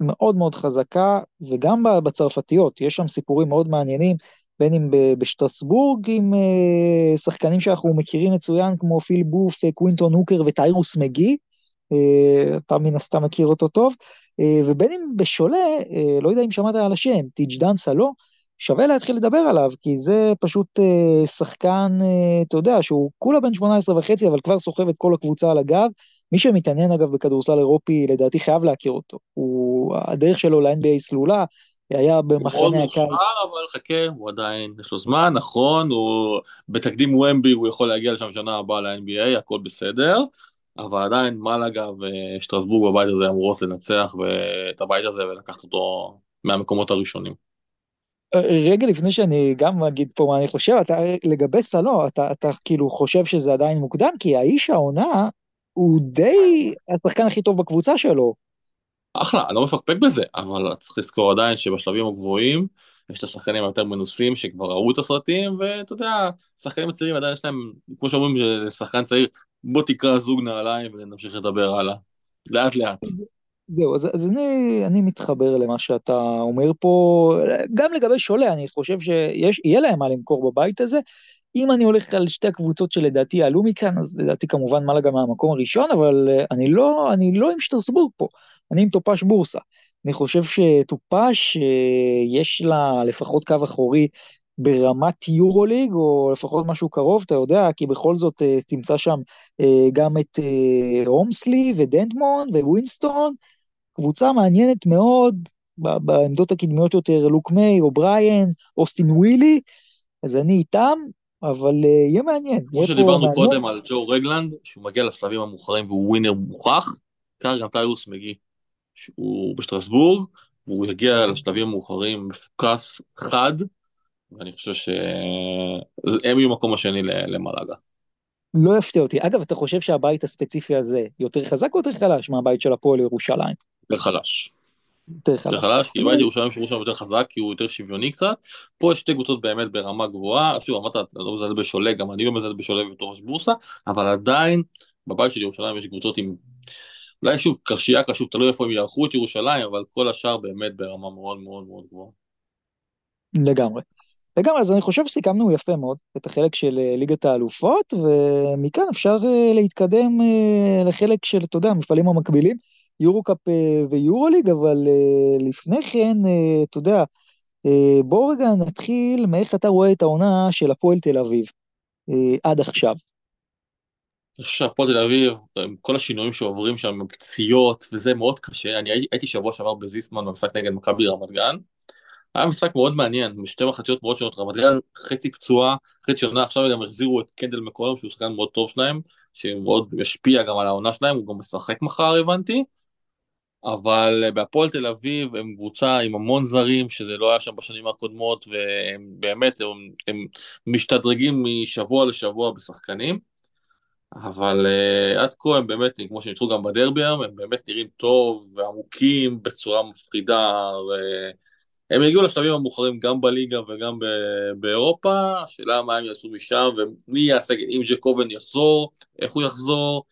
מאוד מאוד חזקה, וגם בצרפתיות, יש שם סיפורים מאוד מעניינים, בין אם בשטרסבורג עם אה, שחקנים שאנחנו מכירים מצוין, כמו פיל בוף, אה, קווינטון הוקר וטיירוס מגי, אה, אתה מן הסתם מכיר אותו טוב, ובין אם בשולה, לא יודע אם שמעת על השם, טיג'דן סלו, שווה להתחיל לדבר עליו, כי זה פשוט שחקן, אתה יודע, שהוא כולה בן 18 וחצי, אבל כבר סוחב את כל הקבוצה על הגב. מי שמתעניין אגב בכדורסל אירופי, לדעתי חייב להכיר אותו. הוא, הדרך שלו ל-NBA סלולה, היה במחנה הקיץ. הוא מאוד מוכשר, אבל חכה, הוא עדיין, יש לו זמן, נכון, הוא בתקדים ומבי, הוא יכול להגיע לשם שנה הבאה ל-NBA, הכל בסדר. אבל עדיין מלאגה ושטרסבורג בבית הזה אמורות לנצח את הבית הזה ולקחת אותו מהמקומות הראשונים. רגע לפני שאני גם אגיד פה מה אני חושב, אתה לגבי סלו, אתה, אתה כאילו חושב שזה עדיין מוקדם, כי האיש העונה הוא די השחקן הכי טוב בקבוצה שלו. אחלה, אני לא מפקפק בזה, אבל צריך לזכור עדיין שבשלבים הגבוהים יש את השחקנים היותר מנוסים שכבר ראו את הסרטים, ואתה יודע, שחקנים הצעירים עדיין יש להם, כמו שאומרים, שחקן צעיר, בוא תקרא זוג נעליים ונמשיך לדבר הלאה. לאט לאט. זהו, אז, אז אני, אני מתחבר למה שאתה אומר פה, גם לגבי שולה, אני חושב שיהיה להם מה למכור בבית הזה. אם אני הולך על שתי הקבוצות שלדעתי יעלו מכאן, אז לדעתי כמובן מעלה גם מהמקום הראשון, אבל אה, אני לא, אני לא עם שטרסבורג פה, אני עם טופש בורסה. אני חושב שטופש, אה, יש לה לפחות קו אחורי ברמת יורוליג, או לפחות משהו קרוב, אתה יודע, כי בכל זאת אה, תמצא שם גם את הומסלי ודנטמון ווינסטון, קבוצה מעניינת מאוד, בעמדות הקדמיות יותר, לוק מיי, אובריין, אוסטין ווילי, אז אני איתם, אבל uh, יהיה מעניין. כמו שדיברנו קודם על ג'ו רגלנד, שהוא מגיע לשלבים המאוחרים והוא ווינר מוכח, כך גם טיירוס מגי, שהוא בשטרסבורג, והוא יגיע לשלבים המאוחרים מפוקס, חד, ואני חושב שהם יהיו מקום השני למלאגה. לא יפתיע אותי. אגב, אתה חושב שהבית הספציפי הזה יותר חזק או יותר חלש מהבית של הפועל ירושלים? יותר חלש. יותר חלש. יותר חלש, כי בית ירושלים שהוא שם יותר חזק, כי הוא יותר שוויוני קצת. פה יש שתי קבוצות באמת ברמה גבוהה, שוב אמרת, אתה לא מזלזל בשולה, גם אני לא מזלזל בשולה בתור בורסה, אבל עדיין בבית של ירושלים יש קבוצות עם, אולי שוב, קרשיאקה, שוב, תלוי איפה הם יערכו את ירושלים, אבל כל השאר באמת ברמה מאוד מאוד מאוד גבוהה. לגמרי. לגמרי, אז אני חושב שסיכמנו יפה מאוד את החלק של אה, ליגת האלופות, ומכאן אפשר אה, להתקדם אה, לחלק של, אתה יודע, המפעלים המקבילים, יורו-קאפ ויורו-ליג, אבל לפני כן, אתה יודע, בואו רגע נתחיל מאיך אתה רואה את העונה של הפועל תל אביב עד עכשיו. אני חושב שהפועל תל אביב, עם כל השינויים שעוברים שם, עם פציעות, וזה מאוד קשה. אני הייתי שבוע שעבר בזיסמן במשחק נגד מכבי רמת גן, היה משחק מאוד מעניין, משתי מחציות מאוד שונות, רמת גן חצי פצועה, חצי עונה, עכשיו גם החזירו את קנדל מקולם, שהוא שחקן מאוד טוב שלהם, שמאוד משפיע גם על העונה שלהם, הוא גם משחק מחר הבנתי, אבל בהפועל תל אביב הם קבוצה עם המון זרים, שזה לא היה שם בשנים הקודמות, והם באמת, הם, הם משתדרגים משבוע לשבוע בשחקנים, אבל uh, עד כה הם באמת, כמו שניצחו גם בדרבי היום, הם באמת נראים טוב ועמוקים בצורה מפחידה, ו... הם יגיעו לשלבים המאוחרים גם בליגה וגם באירופה, השאלה מה הם יעשו משם ומי יעשה, אם ג'קובן יחזור, איך הוא יחזור,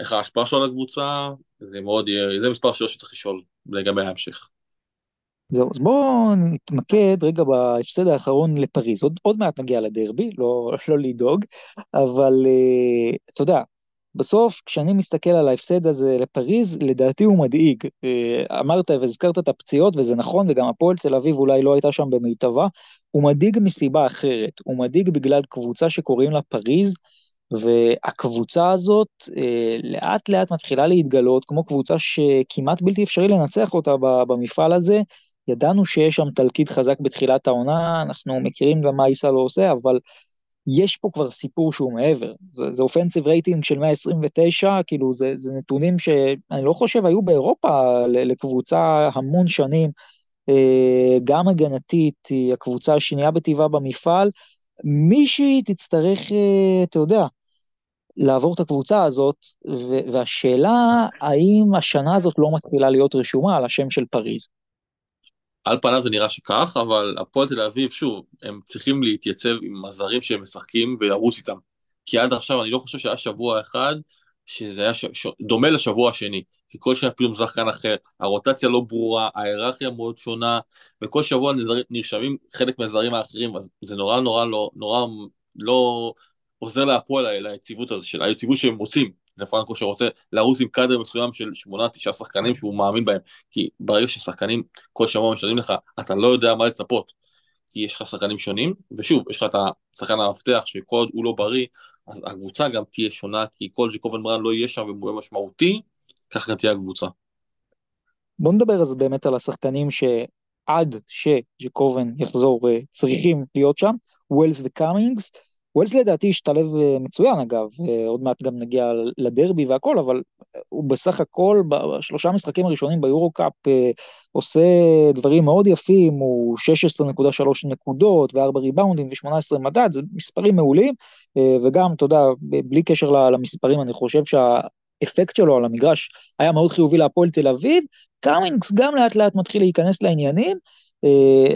איך ההשפעה שלו על הקבוצה, זה מאוד יהיה, זה מספר שאלות שצריך לשאול לגבי ההמשך. זהו, אז בואו נתמקד רגע בהפסד האחרון לפריז. עוד, עוד מעט נגיע לדרבי, לא, לא לדאוג, אבל uh, אתה יודע, בסוף, כשאני מסתכל על ההפסד הזה לפריז, לדעתי הוא מדאיג. אה, אמרת והזכרת את הפציעות, וזה נכון, וגם הפועל תל אביב אולי לא הייתה שם במיטבה. הוא מדאיג מסיבה אחרת, הוא מדאיג בגלל קבוצה שקוראים לה פריז, והקבוצה הזאת אה, לאט לאט מתחילה להתגלות כמו קבוצה שכמעט בלתי אפשרי לנצח אותה במפעל הזה. ידענו שיש שם תלקיד חזק בתחילת העונה, אנחנו מכירים גם מה עיסה לא עושה, אבל יש פה כבר סיפור שהוא מעבר. זה אופנסיב רייטינג של 129, כאילו זה, זה נתונים שאני לא חושב היו באירופה לקבוצה המון שנים. אה, גם הגנתית, היא הקבוצה השנייה בטבעה במפעל. מישהי תצטרך, אה, אתה יודע, לעבור את הקבוצה הזאת, והשאלה האם השנה הזאת לא מתחילה להיות רשומה על השם של פריז. על פניו זה נראה שכך, אבל הפועל תל אביב, שוב, הם צריכים להתייצב עם הזרים שהם משחקים ולרוץ איתם. כי עד עכשיו אני לא חושב שהיה שבוע אחד שזה היה ש... ש... דומה לשבוע השני. כי כל שנה פתאום שחקן אחר, הרוטציה לא ברורה, ההיררכיה מאוד שונה, וכל שבוע. נרשמים חלק מהזרים האחרים, אז זה נורא נורא לא, נורא לא עוזר להפועל ליציבות הזאת, של היציבות שהם רוצים. לפרנקו שרוצה לרוץ עם קאדר מסוים של שמונה, תשעה שחקנים שהוא מאמין בהם. כי ברגע ששחקנים כל שבוע משלמים לך, אתה לא יודע מה לצפות. כי יש לך שחקנים שונים, ושוב, יש לך את השחקן המפתח שכל עוד הוא לא בריא, אז הקבוצה גם תהיה שונה, כי כל ג'קובן בראון לא יהיה שם והוא יהיה משמעותי, כך גם תהיה הקבוצה. בוא נדבר אז באמת על השחקנים שעד שג'קובן יחזור אה, צריכים להיות שם, ווילס וקאמינגס. ווילס לדעתי השתלב אה, מצוין אגב, אה, עוד מעט גם נגיע לדרבי והכל, אבל הוא בסך הכל בשלושה משחקים הראשונים ביורו קאפ אה, עושה דברים מאוד יפים, הוא 16.3 נקודות ו-4 ריבאונדים ו-18 מדד, זה מספרים מעולים, וגם, אתה יודע, בלי קשר למספרים, אני חושב שהאפקט שלו על המגרש היה מאוד חיובי להפועל תל אביב, קאמינגס גם לאט לאט מתחיל להיכנס לעניינים.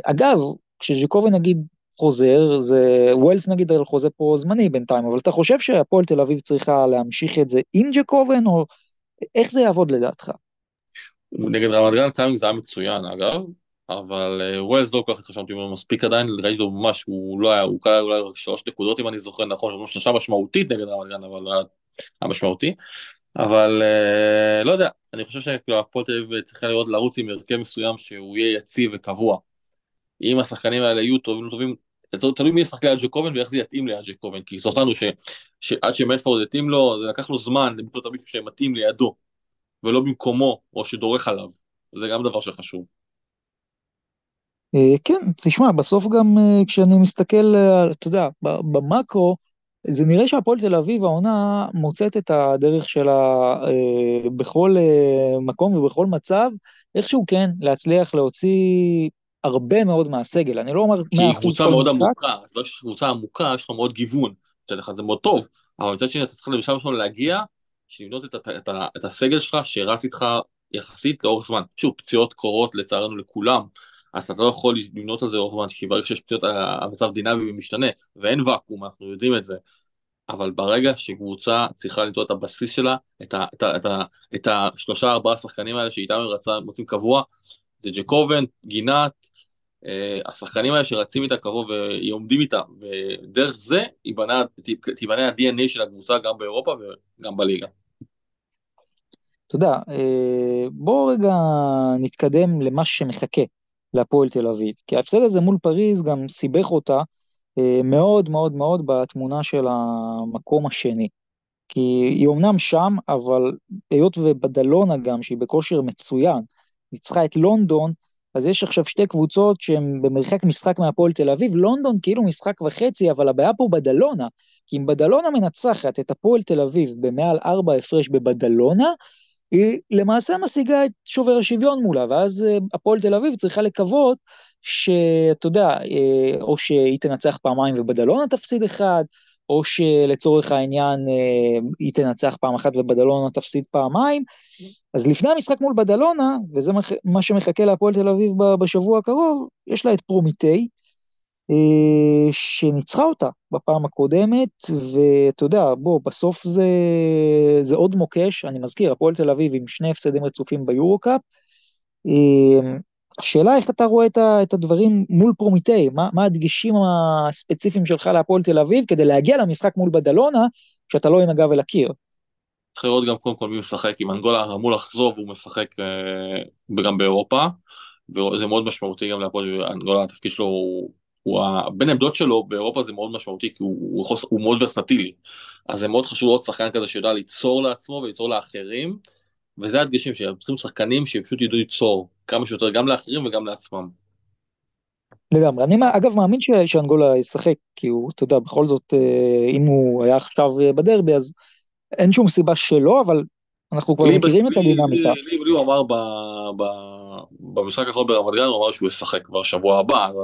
אגב, כשג'קובן נגיד חוזר, זה ווילס נגיד על חוזה פה זמני בינתיים, אבל אתה חושב שהפועל תל אביב צריכה להמשיך את זה עם ג'קובן, או איך זה יעבוד לדעתך? נגד רמת גן קיימינג זה היה מצוין אגב, אבל אה, ווילס לא כל כך התרשמתי ממנו מספיק עדיין, ראיתי לו ממש, הוא לא היה, הוא קלע אולי רק שלוש נקודות אם אני זוכר נכון, הוא שלושה משמעותית נגד רמת גן, אבל היה משמעותי. אבל uh, לא יודע, אני חושב שהפועל תל אביב צריכה לראות לרוץ עם הרכב מסוים שהוא יהיה יציב וקבוע. אם השחקנים האלה יהיו טובים, לא טובים, תלוי מי ישחק ליד ג'קובן ואיך זה יתאים ליד ג'קובן, כי זוכרנו שעד שמלפורד יתאים לו, זה לקח לו זמן למצוא את המישהו שמתאים לידו, ולא במקומו, או שדורך עליו, זה גם דבר שחשוב. אה, כן, תשמע, בסוף גם אה, כשאני מסתכל, אתה יודע, במאקרו, זה נראה שהפועל תל אביב העונה מוצאת את הדרך שלה אה, בכל אה, מקום ובכל מצב, איכשהו כן, להצליח להוציא הרבה מאוד מהסגל, אני לא אומר 100% כי היא קבוצה מאוד עמוקה, אז לא יש קבוצה עמוקה, יש לך מאוד גיוון, מצד אחד זה מאוד טוב, אבל מצד שני אתה צריך בשלב ראשון להגיע, לבנות את, את, את, את הסגל שלך שרץ איתך יחסית לאורך זמן. שוב, פציעות קורות לצערנו לכולם, אז אתה לא יכול לבנות על זה לאורך זמן, כי ברגע שיש פציעות המצב דינמי ומשתנה, ואין ואקום, אנחנו יודעים את זה. אבל ברגע שקבוצה צריכה למצוא את הבסיס שלה, את, השלושה ארבעה שחקנים האלה שאיתם הם רוצים קבוע, זה ג'קובן, גינת, אה, השחקנים האלה שרצים איתה קרוב ועומדים איתה, ודרך זה תיבנה ה-DNA של הקבוצה גם באירופה וגם בליגה. יודע, אה, בואו רגע נתקדם למה שמחכה להפועל תל אביב, כי ההפסד הזה מול פריז גם סיבך אותה אה, מאוד מאוד מאוד בתמונה של המקום השני. כי היא אומנם שם, אבל היות ובדלונה גם, שהיא בכושר מצוין, ניצחה את לונדון, אז יש עכשיו שתי קבוצות שהן במרחק משחק מהפועל תל אביב, לונדון כאילו משחק וחצי, אבל הבעיה פה בדלונה, כי אם בדלונה מנצחת את הפועל תל אביב במעל ארבע הפרש בבדלונה, היא למעשה משיגה את שובר השוויון מולה, ואז אה, הפועל תל אביב צריכה לקוות שאתה יודע, אה, או שהיא תנצח פעמיים ובדלונה תפסיד אחד, או שלצורך העניין אה, היא תנצח פעם אחת ובדלונה תפסיד פעמיים. אז לפני המשחק מול בדלונה, וזה מה שמחכה להפועל תל אביב בשבוע הקרוב, יש לה את פרומיטי, אה, שניצחה אותה בפעם הקודמת, ואתה יודע, בוא, בסוף זה, זה עוד מוקש, אני מזכיר, הפועל תל אביב עם שני הפסדים רצופים ביורו-קאפ. השאלה איך אתה רואה את הדברים מול פרומיטי, מה, מה הדגשים הספציפיים שלך להפועל תל אביב כדי להגיע למשחק מול בדלונה, כשאתה לא עם הגב אל הקיר. צריך לראות גם קודם כל מי משחק, אם אנגולה אמור לחזור והוא משחק אה, גם באירופה, וזה מאוד משמעותי גם להפועל, אנגולה התפקיד שלו הוא, הוא בין העמדות שלו באירופה זה מאוד משמעותי כי הוא, הוא, הוא, הוא מאוד ורסטילי, אז זה מאוד חשוב עוד שחקן כזה שיודע ליצור לעצמו וליצור לאחרים, וזה הדגשים שהם צריכים שחקנים שפשוט ידעו ליצור כמה שיותר גם לאחרים וגם לעצמם. לגמרי. אני אגב מאמין שאנגולה ישחק, כי הוא, אתה יודע, בכל זאת, אה, אם הוא היה עכשיו אה, בדרבי, אז אין שום סיבה שלא, אבל אנחנו כבר מכירים את הדינמיקה. לי הוא אמר במשחק האחרון ברמת גן, הוא אמר שהוא ישחק כבר שבוע הבא, אז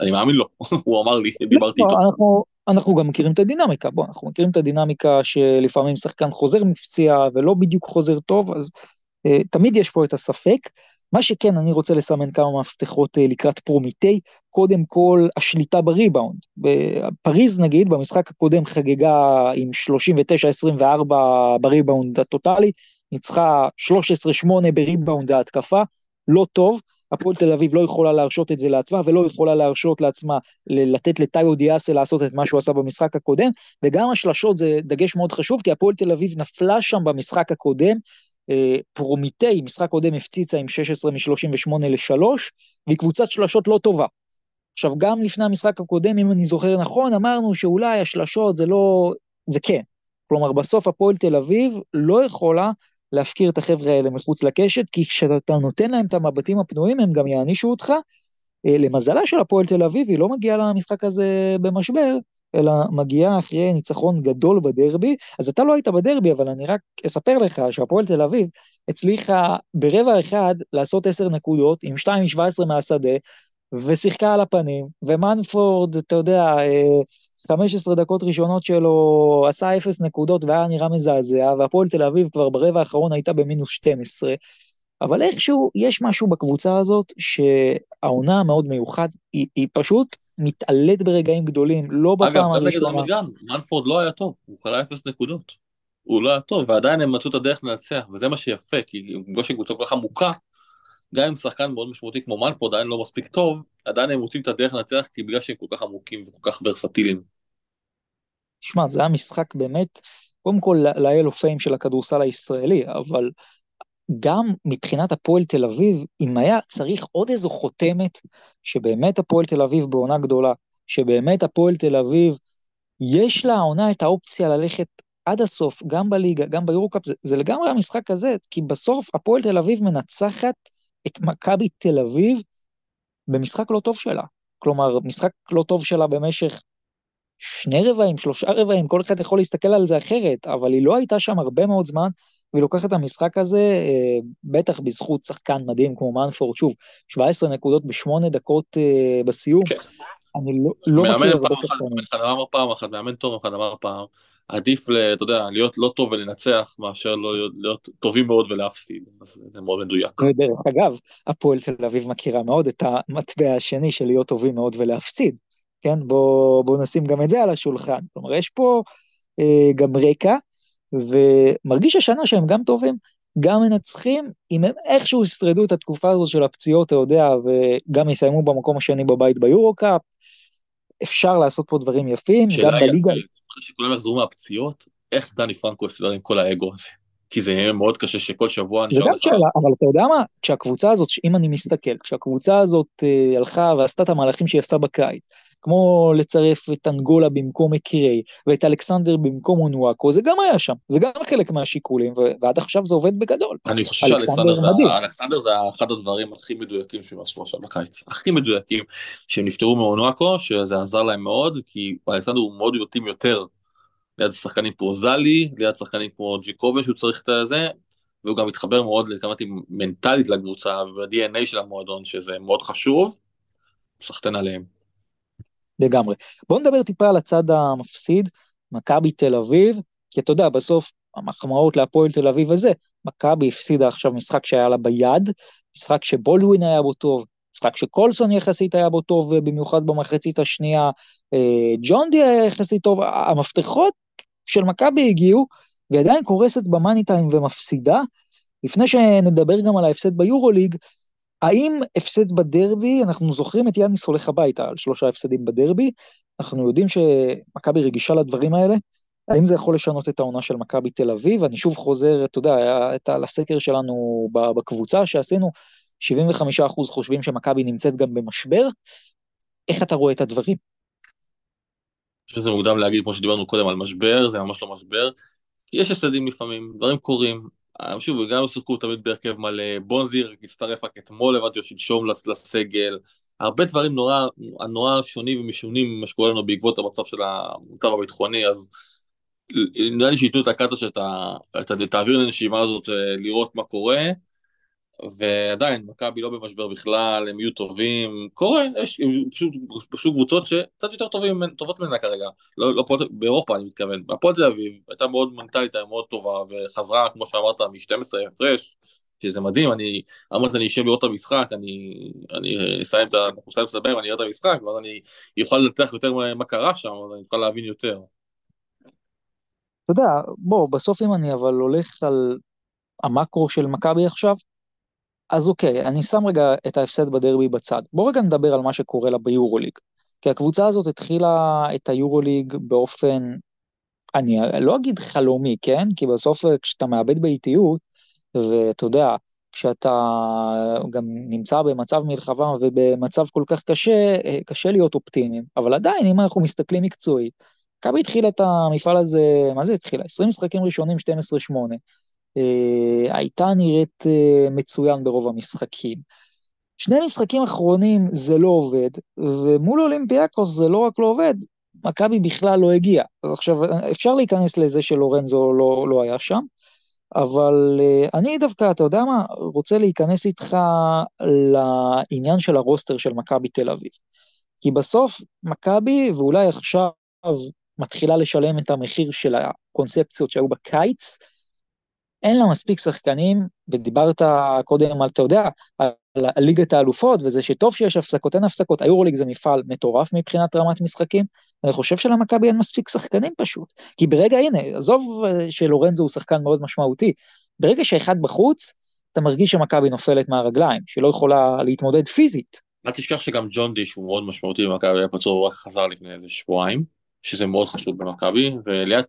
אני מאמין לו, הוא אמר לי, דיברתי איתו. אנחנו גם מכירים את הדינמיקה, בוא, אנחנו מכירים את הדינמיקה שלפעמים שחקן חוזר מפציעה ולא בדיוק חוזר טוב, אז uh, תמיד יש פה את הספק. מה שכן, אני רוצה לסמן כמה מפתחות uh, לקראת פרומיטי, קודם כל השליטה בריבאונד. בפריז נגיד, במשחק הקודם חגגה עם 39-24 בריבאונד הטוטאלי, ניצחה 13-8 בריבאונד ההתקפה, לא טוב, הפועל תל אביב לא יכולה להרשות את זה לעצמה, ולא יכולה להרשות לעצמה לתת לטאיו דיאסה לעשות את מה שהוא עשה במשחק הקודם, וגם השלשות זה דגש מאוד חשוב, כי הפועל תל אביב נפלה שם במשחק הקודם, אה, פרומתיי, משחק קודם הפציצה עם 16 מ-38 ל-3, והיא קבוצת שלשות לא טובה. עכשיו, גם לפני המשחק הקודם, אם אני זוכר נכון, אמרנו שאולי השלשות זה לא... זה כן. כלומר, בסוף הפועל תל אביב לא יכולה להפקיר את החבר'ה האלה מחוץ לקשת, כי כשאתה נותן להם את המבטים הפנויים, הם גם יענישו אותך. אה, למזלה של הפועל תל אביב, היא לא מגיעה למשחק הזה במשבר, אלא מגיעה אחרי ניצחון גדול בדרבי. אז אתה לא היית בדרבי, אבל אני רק אספר לך שהפועל תל אביב הצליחה ברבע אחד לעשות 10 נקודות עם 2 מ-17 מהשדה, ושיחקה על הפנים, ומנפורד, אתה יודע, 15 אה, דקות ראשונות שלו עשה 0 נקודות והיה נראה מזעזע, והפועל תל אביב כבר ברבע האחרון הייתה במינוס 12, אבל איכשהו יש משהו בקבוצה הזאת שהעונה המאוד מיוחד, היא, היא פשוט מתעלית ברגעים גדולים, לא בפעם הראשונה. אגב, גם נגד רמת גן, מנפורד לא היה טוב, הוא קלע 0 נקודות. הוא לא היה טוב, ועדיין הם מצאו את הדרך לנצח, וזה מה שיפה, כי בגלל שקבוצה כל כך עמוקה, גם אם שחקן מאוד משמעותי כמו מנפורד עדיין לא מספיק טוב, עדיין הם רוצים את הדרך לנצח כי בגלל שהם כל כך עמוקים וכל כך ורסטיליים. שמע, זה היה משחק באמת, קודם כל לאל אופיים של הכדורסל הישראלי, אבל גם מבחינת הפועל תל אביב, אם היה צריך עוד איזו חותמת, שבאמת הפועל תל אביב בעונה גדולה, שבאמת הפועל תל אביב, יש לה העונה את האופציה ללכת עד הסוף, גם בליגה, גם ביורוקאפ, זה, זה לגמרי המשחק הזה, כי בסוף הפועל תל אביב מנצחת את מכבי תל אביב במשחק לא טוב שלה. כלומר, משחק לא טוב שלה במשך שני רבעים, שלושה רבעים, כל אחד יכול להסתכל על זה אחרת, אבל היא לא הייתה שם הרבה מאוד זמן, והיא לוקחת את המשחק הזה, אה, בטח בזכות שחקן מדהים כמו מנפורד, שוב, 17 נקודות בשמונה דקות אה, בסיום. כן. אני לא, לא מכיר הרבה שחקנים. אמר פעם אחת, מאמן טוב, אחד אמר פעם, עדיף, אתה יודע, להיות לא טוב ולנצח, מאשר לא להיות, להיות טובים מאוד ולהפסיד, אז זה מאוד מדויק. דרך אגב, הפועל תל אביב מכירה מאוד את המטבע השני של להיות טובים מאוד ולהפסיד. כן, בואו בוא נשים גם את זה על השולחן. כלומר, יש פה אה, גם רקע, ומרגיש השנה שהם גם טובים, גם מנצחים, אם הם איכשהו ישרדו את התקופה הזו של הפציעות, אתה יודע, וגם יסיימו במקום השני בבית ביורו-קאפ, אפשר לעשות פה דברים יפים, גם בליגה. שאלה שכולם יחזרו מהפציעות, איך דני פרנקו יסתדר עם כל האגו הזה? כי זה יהיה מאוד קשה שכל שבוע נשאר לך... שאלה, אבל אתה יודע מה? כשהקבוצה הזאת, אם אני מסתכל, כשהקבוצה הזאת אה, הלכה ועשתה את המהלכים שהיא עשתה בקיץ, כמו לצרף את אנגולה במקום אקירי, ואת אלכסנדר במקום אונואקו, זה גם היה שם, זה גם חלק מהשיקולים, ועד עכשיו זה עובד בגדול. אני חושב שאלכסנדר זה, זה אחד הדברים הכי מדויקים שהם עשו עכשיו בקיץ, הכי מדויקים, שהם נפטרו מאונואקו, שזה עזר להם מאוד, כי אלכסנדר הוא מאוד יותר ליד שחקנים כמו זלי, ליד שחקנים כמו ג'יקובה שהוא צריך את זה, והוא גם מתחבר מאוד, התכוונתי, מנטלית לקבוצה, ב-DNA של המועדון, שזה מאוד חשוב, סחטיין עליהם. לגמרי. בואו נדבר טיפה על הצד המפסיד, מכבי תל אביב, כי אתה יודע, בסוף המחמאות להפועל תל אביב הזה, מכבי הפסידה עכשיו משחק שהיה לה ביד, משחק שבולדווין היה בו טוב, משחק שקולסון יחסית היה בו טוב, במיוחד במחצית השנייה, אה, ג'ון די היה יחסית טוב, המפתחות של מכבי הגיעו, והיא עדיין קורסת במאני טיים ומפסידה. לפני שנדבר גם על ההפסד ביורוליג, האם הפסד בדרבי, אנחנו זוכרים את יאניס הולך הביתה על שלושה הפסדים בדרבי, אנחנו יודעים שמכבי רגישה לדברים האלה, האם זה יכול לשנות את העונה של מכבי תל אביב? אני שוב חוזר, אתה יודע, את לסקר שלנו בקבוצה שעשינו, 75% חושבים שמכבי נמצאת גם במשבר. איך אתה רואה את הדברים? שזה מוקדם להגיד, כמו שדיברנו קודם על משבר, זה ממש לא משבר. יש הפסדים לפעמים, דברים קורים. שוב, גם שיחקו תמיד בהרכב מלא, בונזיר הצטרף רק אתמול, הבנתי או שלשום לסגל. הרבה דברים נורא, נורא שונים ומשונים ממה שקורה לנו בעקבות המצב של המצב הביטחוני, אז נראה לי שייתנו את הקאטה שאתה, את האוויר לנשימה הזאת, אה, לראות מה קורה. ועדיין, מכבי לא במשבר בכלל, הם יהיו טובים, קורה, יש פשוט, פשוט קבוצות שקצת יותר טובים, טובות ממנה כרגע, לא, לא פועל, באירופה אני מתכוון, הפועל תל אביב הייתה מאוד מנטלית, הייתה מאוד טובה, וחזרה, כמו שאמרת, מ-12 הפרש, שזה מדהים, אני אמרתי, אני אשב לראות את המשחק, אני, אני אסיים את ה... אנחנו אני אראה את המשחק, ואז אני אוכל לנתח יותר מה קרה שם, אז אני אוכל להבין יותר. אתה יודע, בוא, בסוף אם אני אבל הולך על המקרו של מכבי עכשיו, אז אוקיי, אני שם רגע את ההפסד בדרבי בצד. בוא רגע נדבר על מה שקורה לה ביורוליג. כי הקבוצה הזאת התחילה את היורוליג באופן, אני לא אגיד חלומי, כן? כי בסוף כשאתה מאבד באיטיות, ואתה יודע, כשאתה גם נמצא במצב מלחמה ובמצב כל כך קשה, קשה להיות אופטימיים. אבל עדיין, אם אנחנו מסתכלים מקצועית, מכבי התחילה את המפעל הזה, מה זה התחילה? 20 משחקים ראשונים, 12-8. אה, הייתה נראית אה, מצוין ברוב המשחקים. שני משחקים אחרונים זה לא עובד, ומול אולימפיאקוס זה לא רק לא עובד, מכבי בכלל לא הגיע. עכשיו, אפשר להיכנס לזה שלורנזו לא, לא היה שם, אבל uh, אני דווקא, אתה יודע מה, רוצה להיכנס איתך לעניין של הרוסטר של מכבי תל אביב. כי בסוף מכבי, ואולי עכשיו מתחילה לשלם את המחיר של הקונספציות שהיו בקיץ, אין לה מספיק שחקנים, ודיברת קודם על, אתה יודע, על, ליגת האלופות, וזה שטוב שיש הפסקות, אין הפסקות, היורוליג זה מפעל מטורף מבחינת רמת משחקים, אני חושב שלמכבי אין מספיק שחקנים פשוט. כי ברגע, הנה, עזוב אה, שלורנזו הוא שחקן מאוד משמעותי, ברגע שאחד בחוץ, אתה מרגיש שמכבי נופלת מהרגליים, שלא יכולה להתמודד פיזית. אל תשכח שגם ג'ון דיש הוא מאוד משמעותי במכבי, היה פצוע, הוא רק חזר לפני איזה שבועיים, שזה מאוד חשוב במכבי, וליד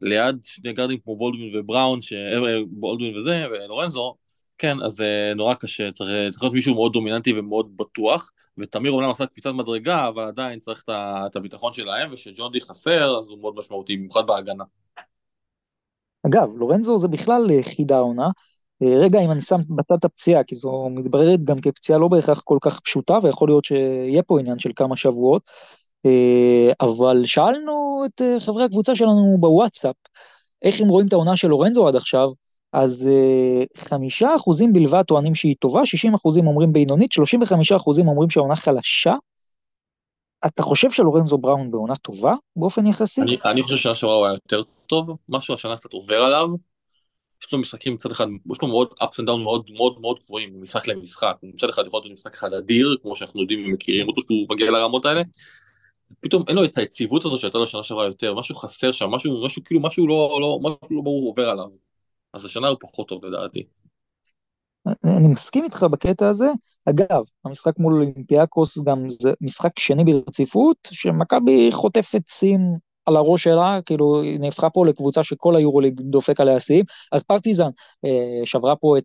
ליד שני גארדים כמו בולדווין ובראון, ש... אה, בולדווין וזה, ולורנזו, כן, אז זה נורא קשה, צריך, צריך להיות מישהו מאוד דומיננטי ומאוד בטוח, ותמיר אומנם עשה קפיצת מדרגה, אבל עדיין צריך את הביטחון שלהם, ושג'ון די חסר, אז הוא מאוד משמעותי, במיוחד בהגנה. אגב, לורנזו זה בכלל חידה עונה. אה, רגע, אם אני שם בצד את הפציעה, כי זו מתבררת גם כפציעה לא בהכרח כל כך פשוטה, ויכול להיות שיהיה פה עניין של כמה שבועות. אבל שאלנו את חברי הקבוצה שלנו בוואטסאפ, איך הם רואים את העונה של לורנזו עד עכשיו, אז חמישה אחוזים בלבד טוענים שהיא טובה, 60 אחוזים אומרים בינונית, 35 אחוזים אומרים שהעונה חלשה. אתה חושב שלורנזו בראון בעונה טובה באופן יחסי? אני, אני חושב שהשנה שעברה הוא היה יותר טוב, משהו השנה קצת עובר עליו. יש לו משחקים מצד אחד, יש לו מאוד ups and down מאוד מאוד מאוד גבוהים ממשחק למשחק. מצד אחד יכול להיות משחק אחד אדיר, כמו שאנחנו יודעים ומכירים אותו שהוא מגיע לרמות האלה. פתאום אין לו את היציבות הזו שהייתה לו שנה שעברה יותר, משהו חסר שם, משהו, משהו כאילו, משהו לא, לא, משהו לא ברור עובר עליו. אז השנה הוא פחות טוב לדעתי. אני מסכים איתך בקטע הזה. אגב, המשחק מול אולימפיאקוס גם זה משחק שני ברציפות, שמכבי חוטפת סים על הראש שלה, כאילו היא נהפכה פה לקבוצה שכל היורוליג דופק עליה שיאים, אז פרטיזן אה, שברה פה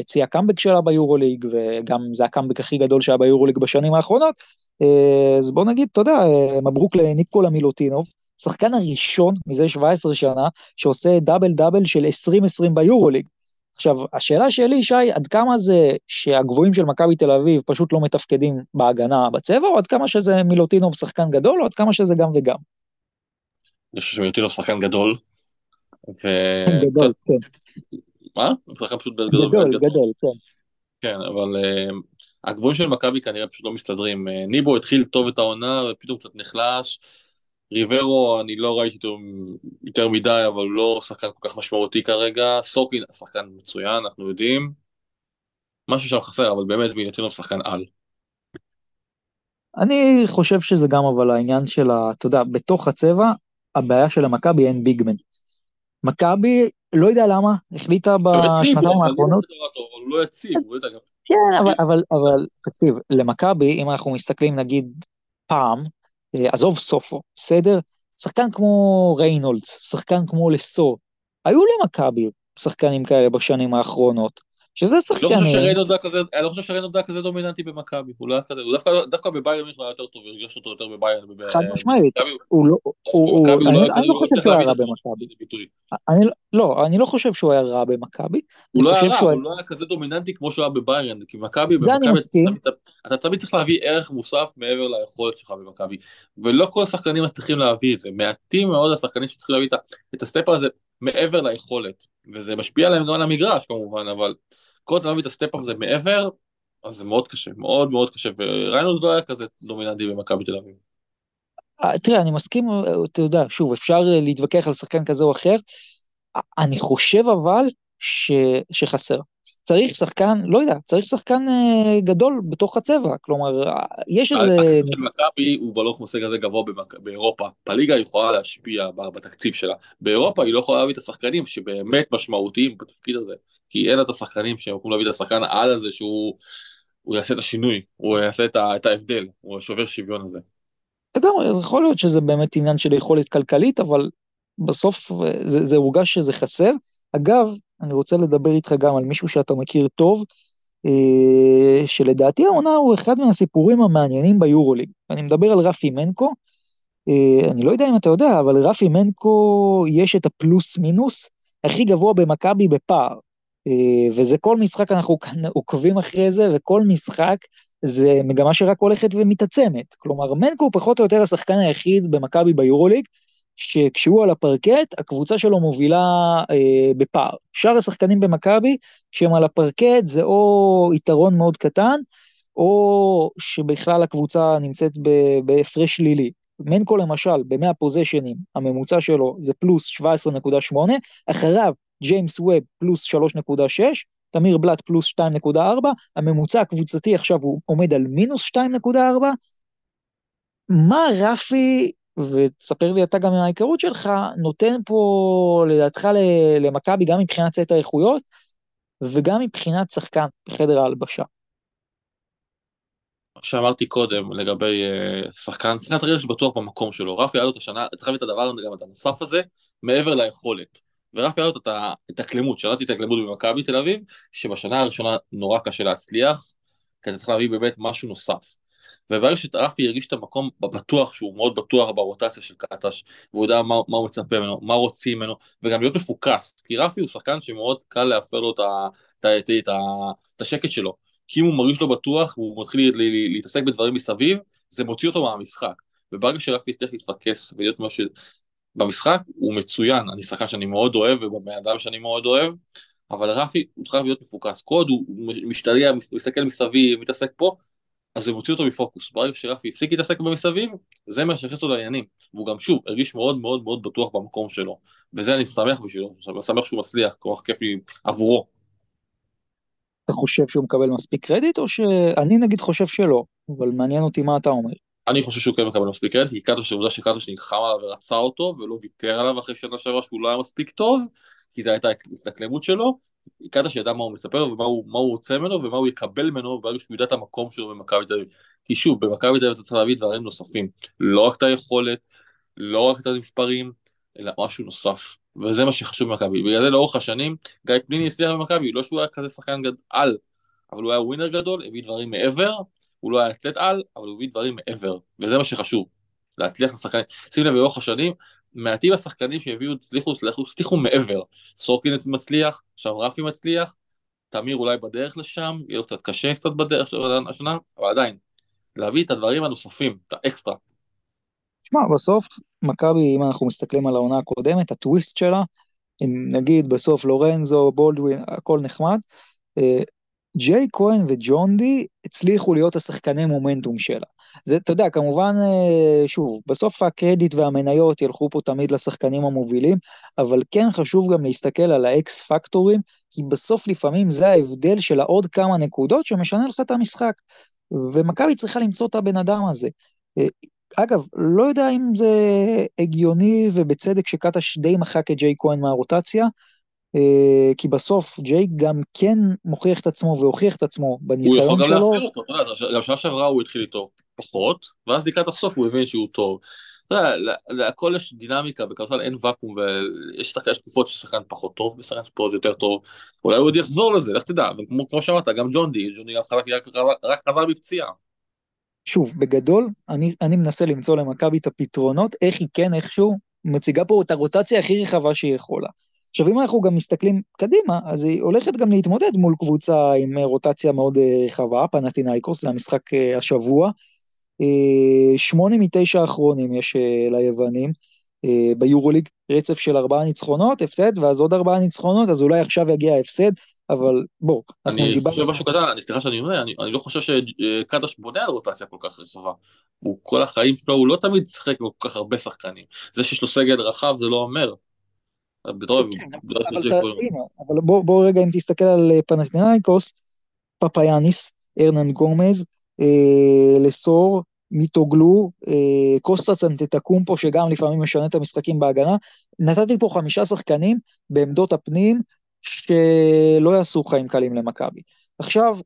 את שיא הקאמבק שלה ביורוליג, וגם זה הקאמבק הכי גדול שהיה ביורוליג בשנים האחרונות, אה, אז בוא נגיד, אתה יודע, אה, מברוק לניקולה מילוטינוב, שחקן הראשון מזה 17 שנה שעושה double double של 20 20 ביורוליג. עכשיו, השאלה שלי, שי, עד כמה זה שהגבוהים של מכבי תל אביב פשוט לא מתפקדים בהגנה בצבע, או עד כמה שזה מילוטינוב שחקן גדול, או עד כמה שזה גם וגם? אני חושב שמילוטינוב שחקן גדול. ו... גדול, כן. מה? שחקן פשוט גדול, גדול, גדול, כן. כן, אבל uh, הגבוהים של מכבי כנראה פשוט לא מסתדרים. Uh, ניבו התחיל טוב את העונה ופתאום קצת נחלש. ריברו, אני לא ראיתי אותו יותר מדי, אבל הוא לא שחקן כל כך משמעותי כרגע. סורקין, שחקן מצוין, אנחנו יודעים. משהו שם חסר, אבל באמת מילטינוב שחקן על. אני חושב שזה גם אבל העניין של ה... אתה יודע, בתוך הצבע, הבעיה של המכבי אין ביגמן. מכבי, לא יודע למה, החליטה בשנתיים האחרונות... הוא לא יציב, הוא יודע גם... כן, אבל, אבל, אבל, תקשיב, למכבי, אם אנחנו מסתכלים נגיד פעם, אה, עזוב סופו, בסדר? שחקן כמו ריינולדס, שחקן כמו לסו, היו למכבי שחקנים כאלה בשנים האחרונות. שזה שחקנים... אני לא חושב שריינולד היה כזה דומיננטי במכבי, הוא לא היה כזה, הוא דווקא, בביירן הוא היה יותר טוב, הרגש אותו יותר בביירן. חד משמעית, הוא לא, אני לא חושב שהוא היה רע במכבי. לא, אני לא חושב שהוא היה רע במכבי. הוא לא היה רע, הוא לא היה כזה דומיננטי כמו שהוא היה בביירן, כי מכבי, אתה תמיד צריך להביא ערך מוסף מעבר ליכולת שלך במכבי, ולא כל השחקנים מצליחים להביא את זה, מעטים מאוד השחקנים שצריכים להביא את הסטפר הזה מעבר ליכולת, וזה משפיע עליהם גם על המגרש כמובן, אבל כל הזמן מביא את הסטפ הזה מעבר, אז זה מאוד קשה, מאוד מאוד קשה, וריינולד לא היה כזה דומיננטי במכבי תל אביב. אה, תראה, אני מסכים, אתה יודע, שוב, אפשר להתווכח על שחקן כזה או אחר, אני חושב אבל ש, שחסר. צריך שחקן, לא יודע, צריך שחקן אה, גדול בתוך הצבע, כלומר, אה, יש איזה... של מכבי הוא כבר לא מושג כזה גבוה באירופה, בליגה היא יכולה להשפיע בתקציב שלה, באירופה היא לא יכולה להביא את השחקנים שבאמת משמעותיים בתפקיד הזה, כי אין לה את השחקנים שיכולים להביא את השחקן העל הזה שהוא יעשה את השינוי, הוא יעשה את, את ההבדל, הוא שובר שוויון הזה. לגמרי, יכול להיות שזה באמת עניין של יכולת כלכלית, אבל בסוף אה, זה, זה הורגש שזה חסר. אגב, אני רוצה לדבר איתך גם על מישהו שאתה מכיר טוב, אה, שלדעתי העונה הוא אחד מהסיפורים המעניינים ביורוליג. אני מדבר על רפי מנקו, אה, אני לא יודע אם אתה יודע, אבל רפי מנקו יש את הפלוס מינוס הכי גבוה במכבי בפער. אה, וזה כל משחק אנחנו כאן עוקבים אחרי זה, וכל משחק זה מגמה שרק הולכת ומתעצמת. כלומר, מנקו הוא פחות או יותר השחקן היחיד במכבי ביורוליג, שכשהוא על הפרקט, הקבוצה שלו מובילה אה, בפער. שאר השחקנים במכבי, כשהם על הפרקט, זה או יתרון מאוד קטן, או שבכלל הקבוצה נמצאת בהפרש שלילי. מנקו למשל, ב-100 פוזיישנים, הממוצע שלו זה פלוס 17.8, אחריו ג'יימס ווב פלוס 3.6, תמיר בלאט פלוס 2.4, הממוצע הקבוצתי עכשיו הוא עומד על מינוס 2.4. מה רפי ותספר לי אתה גם מההיכרות שלך, נותן פה לדעתך למכבי גם מבחינת סט האיכויות וגם מבחינת שחקן בחדר ההלבשה. שאמרתי קודם לגבי uh, שחקן, שחקן צריך להיות בטוח במקום שלו, רפי היה השנה, צריך להביא את הדבר גם את הנוסף הזה, מעבר ליכולת. ורפי היה את הקלימות, שמעתי את הקלימות במכבי תל אביב, שבשנה הראשונה נורא קשה להצליח, כי אתה צריך להביא באמת משהו נוסף. וברגע שרפי הרגיש את המקום בטוח שהוא מאוד בטוח ברוטציה של קטש והוא יודע מה, מה הוא מצפה ממנו, מה רוצים ממנו וגם להיות מפוקס כי רפי הוא שחקן שמאוד קל להפר לו את, השקט שלו. כי אם הוא מרגיש לא בטוח והוא מתחיל להתעסק בדברים מסביב זה מוציא אותו מהמשחק. וברגע שרפי יצטרך להתפקס ולהיות משהו... במשחק הוא מצוין, אני שחקן שאני מאוד אוהב ובן אדם שאני מאוד אוהב, אבל רפי הוא צריך להיות מפוקס, כל עוד הוא משתריע, מסתכל מסביב, מתעסק פה, אז זה מוציא אותו מפוקוס. ברגע שרפי הפסיק להתעסק במסביב, זה מה שהכניס אותו לעניינים. והוא גם שוב הרגיש מאוד מאוד מאוד בטוח במקום שלו. וזה אני שמח בשבילו, אני שמח שהוא מצליח, כל כך כיף לי עבורו. אתה חושב שהוא מקבל מספיק קרדיט, או שאני נגיד חושב שלא, אבל מעניין אותי מה אתה אומר. אני חושב שהוא כן מקבל מספיק קרדיט, כי קטוש, העובדה שקטוש נלחם עליו ורצה אותו, ולא ויתר עליו אחרי שנה שעברה שהוא לא היה מספיק טוב, כי זו הייתה ההתאקלמות שלו, קטוש ידע מה הוא מצפה לו ומה הוא, הוא רוצה ממנו ומה הוא יקבל ממנו ברגע שהוא ידע את המקום שלו במכבי תל אביב. כי שוב, במכבי תל אביב אתה צריך להביא דברים נוספים, לא רק את היכולת, לא רק את המספרים, אלא משהו נוסף. וזה מה שחשוב במכבי. בגלל זה לאורך השנים, גיא פניני הצליח במכבי, לא שהוא היה כזה שחקן גד על, אבל הוא היה ווינר גדול, הביא דברים מעבר, הוא לא היה אתלט על, אבל הוא הביא דברים מעבר, וזה מה שחשוב, להצליח לשחקנים. שים לב, לאורך השנים, מעטים השחקנים שהביאו, הצליחו, הצליחו, מעבר. סורקין מצליח, עכשיו רפי מצליח, תמיר אולי בדרך לשם, יהיה לו קצת קשה קצת בדרך השנה, אבל עדיין, להביא את הדברים הנוספים, את האקסטרה. שמע, בסוף, מכבי, אם אנחנו מסתכלים על העונה הקודמת, הטוויסט שלה, אם נגיד בסוף לורנזו, בולדווין, הכל נחמד, אה, ג'יי כהן וג'ון די הצליחו להיות השחקני מומנטום שלה. זה, אתה יודע, כמובן, אה, שוב, בסוף הקרדיט והמניות ילכו פה תמיד לשחקנים המובילים, אבל כן חשוב גם להסתכל על האקס פקטורים, כי בסוף לפעמים זה ההבדל של העוד כמה נקודות שמשנה לך את המשחק. ומכבי צריכה למצוא את הבן אדם הזה. אה, אגב, לא יודע אם זה הגיוני ובצדק שקטש די מחק את ג'יי כהן מהרוטציה, כי בסוף ג'ייק גם כן מוכיח את עצמו והוכיח את עצמו בניסיון שלו. הוא יכול גם להחזיר אותו, אתה יודע, גם שנה שעברה הוא התחיל איתו פחות, ואז לקראת הסוף הוא הבין שהוא טוב. אתה יודע, להכל יש דינמיקה, בכדורסל אין ואקום, ויש תקופות ששחקן פחות טוב, ושחקן פחות יותר טוב, אולי הוא עוד יחזור לזה, לך תדע, וכמו שאמרת, גם ג'ון די, ג'ון די רק חזר בפציעה. שוב, בגדול, אני, אני מנסה למצוא למכבי את הפתרונות, איך היא כן איכשהו מציגה פה את הרוטציה הכי רחבה שהיא יכולה. עכשיו, אם אנחנו גם מסתכלים קדימה, אז היא הולכת גם להתמודד מול קבוצה עם רוטציה מאוד אה, רחבה, פנטינאיקוס, זה המשחק אה, השבוע. אה, שמונה מתשע האחרונים יש ליוונים. ביורוליג רצף של ארבעה ניצחונות, הפסד, ואז עוד ארבעה ניצחונות, אז אולי עכשיו יגיע ההפסד, אבל בוא, אנחנו דיברנו... אני חושב משהו קטן, אני סליחה שאני אומר, אני, אני לא חושב שקדש בונה על רוטציה כל כך רחבה. הוא כל החיים שלו, הוא לא תמיד שיחק עם כל כך הרבה שחקנים. זה שיש לו סגל רחב זה לא אומר. כן, אבל בוא רגע אם תסתכל על פנתנאיקוס, פפאיאניס, ארנן גומז, לסור, מיטוגלו, קוסטס אנטטקומפו שגם לפעמים משנה את המשחקים בהגנה, נתתי פה חמישה שחקנים בעמדות הפנים שלא יעשו חיים קלים למכבי. עכשיו,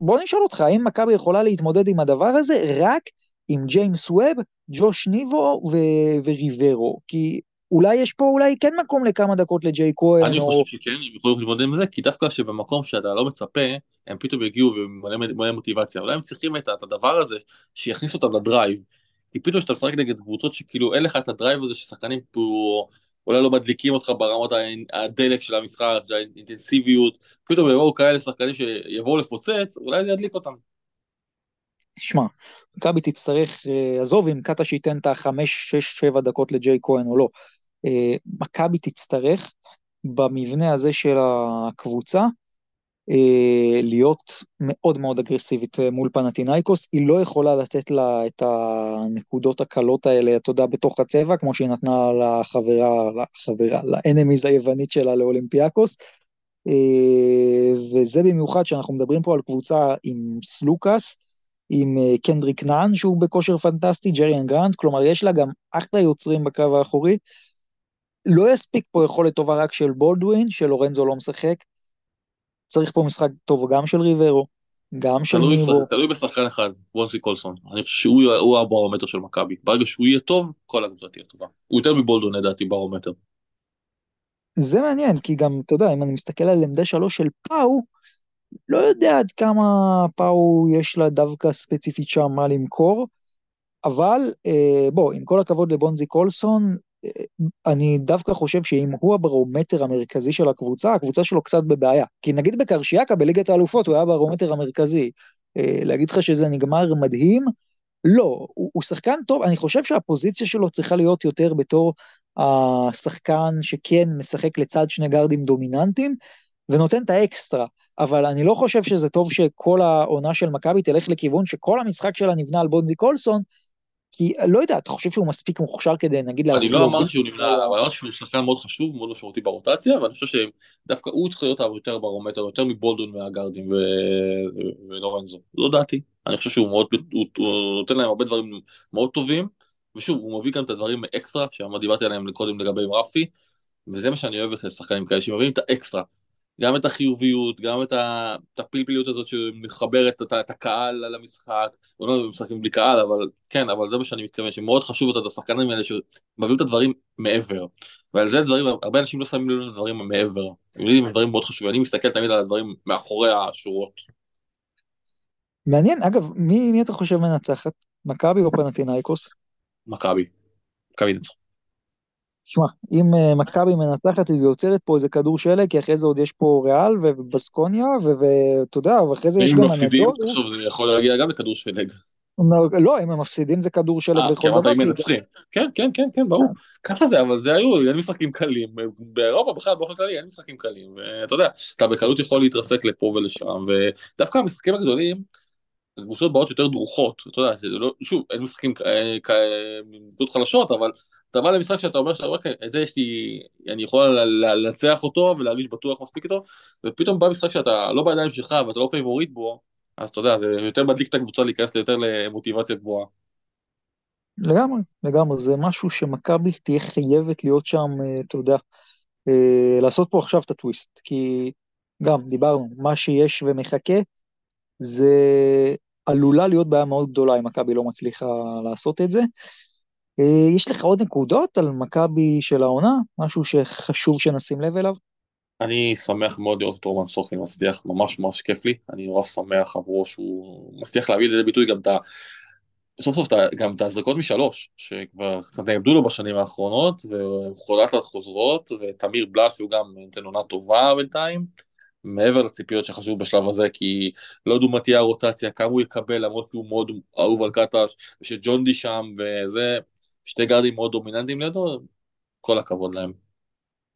בוא נשאל אותך, האם מכבי יכולה להתמודד עם הדבר הזה רק עם ג'יימס ווב, ג'וש ניבו ו- וריברו? כי אולי יש פה אולי כן מקום לכמה דקות לג'יי כהן. אני או... חושב שכן, הם יכולים להתמודד עם זה, כי דווקא שבמקום שאתה לא מצפה, הם פתאום יגיעו ומלא מוטיבציה. אולי הם צריכים את, את הדבר הזה שיכניס אותם ל drive. כי פתאום כשאתה משחק נגד קבוצות שכאילו אין לך את ה drive הזה ששחקנים פה אולי לא מדליקים אותך ברמות הדלק של המשחק, של האינטנסיביות, פתאום יבואו כאלה שחקנים שיבואו לפוצץ, אולי זה ידליק אותם. שמע, מכבי תצטרך, אה, עזוב אם קטש ייתן את החמש, שש, שבע דקות לג'יי כהן או לא, מכבי תצטרך במבנה הזה של הקבוצה אה, להיות מאוד מאוד אגרסיבית אה, מול פנאתינייקוס, היא לא יכולה לתת לה את הנקודות הקלות האלה, אתה יודע, בתוך הצבע, כמו שהיא נתנה לחברה, לחברה, ל enemies היוונית שלה לאולימפיאקוס, וזה במיוחד שאנחנו מדברים פה על קבוצה עם סלוקאס, עם קנדריק נאן שהוא בכושר פנטסטי, ג'ריאן גרנט, כלומר יש לה גם אחלה יוצרים בקו האחורי, לא יספיק פה יכולת טובה רק של בולדווין, שלורנזו לא משחק. צריך פה משחק טוב גם של ריברו, גם של ניבו. תלוי בשחקן אחד, וונסי קולסון. אני חושב שהוא הברומטר של מכבי. ברגע שהוא יהיה טוב, כל הקבוצה תהיה טובה. הוא יותר מבולדווין לדעתי ברומטר. זה מעניין, כי גם, אתה יודע, אם אני מסתכל על עמדה שלוש של פאו, לא יודע עד כמה פאו יש לה דווקא ספציפית שם מה למכור, אבל אה, בוא, עם כל הכבוד לבונזי קולסון, אני דווקא חושב שאם הוא הברומטר המרכזי של הקבוצה, הקבוצה שלו קצת בבעיה. כי נגיד בקרשיאקה, בליגת האלופות, הוא היה הברומטר המרכזי. אה, להגיד לך שזה נגמר מדהים, לא, הוא, הוא שחקן טוב, אני חושב שהפוזיציה שלו צריכה להיות יותר בתור השחקן שכן משחק לצד שני גארדים דומיננטיים, ונותן את האקסטרה, אבל אני לא חושב שזה טוב שכל העונה של מכבי תלך לכיוון שכל המשחק שלה נבנה על בונזי קולסון, כי לא יודע, אתה חושב שהוא מספיק מוכשר כדי נגיד אני לא אמרתי שהוא נמנה, אבל אמרתי שהוא שחקן מאוד חשוב, מאוד משמעותי ברוטציה, ואני חושב שדווקא הוא צריך להיות יותר ברומטר, יותר מבולדון מהגארדים ולורנזו, זו דעתי. אני חושב שהוא מאוד, הוא נותן להם הרבה דברים מאוד טובים, ושוב, הוא מביא גם את הדברים אקסטרה, שדיברתי עליהם קודם לגבי רפי, וזה מה שאני אוהב את השחקנים כאלה, שמביאים את האקסטרה. גם את החיוביות, גם את, ה, את הפלפליות הזאת שמחברת את, את הקהל למשחק, לא משחקים בלי קהל, אבל כן, אבל זה מה שאני מתכוון, שמאוד חשוב את השחקנים האלה שמביאים את הדברים מעבר. ועל זה דברים, הרבה אנשים לא שמים לב לדברים מעבר. הם דברים מאוד חשובים, אני מסתכל תמיד על הדברים מאחורי השורות. מעניין, אגב, מי, מי אתה חושב מנצחת? מכבי או פנטינאיקוס? מכבי. מכבי נצחה. שמע, אם uh, מכבי מנצחת, היא יוצרת פה איזה כדור שלג, כי אחרי זה עוד יש פה ריאל ובסקוניה, ואתה יודע, ואחרי זה יש גם... אם מפסידים, תחשוב, זה יכול להגיע גם לכדור שלג. לא, אם הם מפסידים זה כדור שלג לכל דבר. אה, כי מנצחים. כן, כן, כן, כן, ברור. ככה זה, אבל זה היו, אין משחקים קלים. באירופה בכלל, באופן כללי, אין משחקים קלים. ואתה יודע, אתה בקלות יכול להתרסק לפה ולשם, ודווקא המשחקים הגדולים, קבוצות באות יותר דרוכות, אתה יודע, לא, שוב, אין משחקים קבוצות חלשות, אבל אתה בא למשחק שאתה אומר שאוקיי, את זה יש לי, אני יכול לנצח אותו ולהרגיש בטוח מספיק איתו, ופתאום בא משחק שאתה לא בידיים שלך ואתה לא פייבוריט בו, אז אתה יודע, זה יותר מדליק את הקבוצה להיכנס ליותר למוטיבציה גבוהה. לגמרי, לגמרי, זה משהו שמכבי תהיה חייבת להיות שם, אה, אתה יודע, אה, לעשות פה עכשיו את הטוויסט, כי גם, דיברנו, מה שיש ומחכה, זה עלולה להיות בעיה מאוד גדולה אם מכבי לא מצליחה לעשות את זה. אה, יש לך עוד נקודות על מכבי של העונה? משהו שחשוב שנשים לב אליו? אני שמח מאוד לראות את רומן סוכין מצליח, ממש ממש כיף לי, אני נורא שמח עבורו שהוא מצליח להביא לידי ביטוי גם את ה... סוף סוף גם את ההזרקות משלוש, שכבר קצת נאבדו לו בשנים האחרונות, וחולת לאט חוזרות, ותמיר בלאט שהוא גם נותן עונה טובה בינתיים, מעבר לציפיות שחשוב בשלב הזה, כי לא ידעו מה תהיה הרוטציה, כמה הוא יקבל, למרות שהוא מאוד אהוב על קטש, ושג'ונדי שם, וזה, שתי גארדים מאוד דומיננטיים לידו, כל הכבוד להם.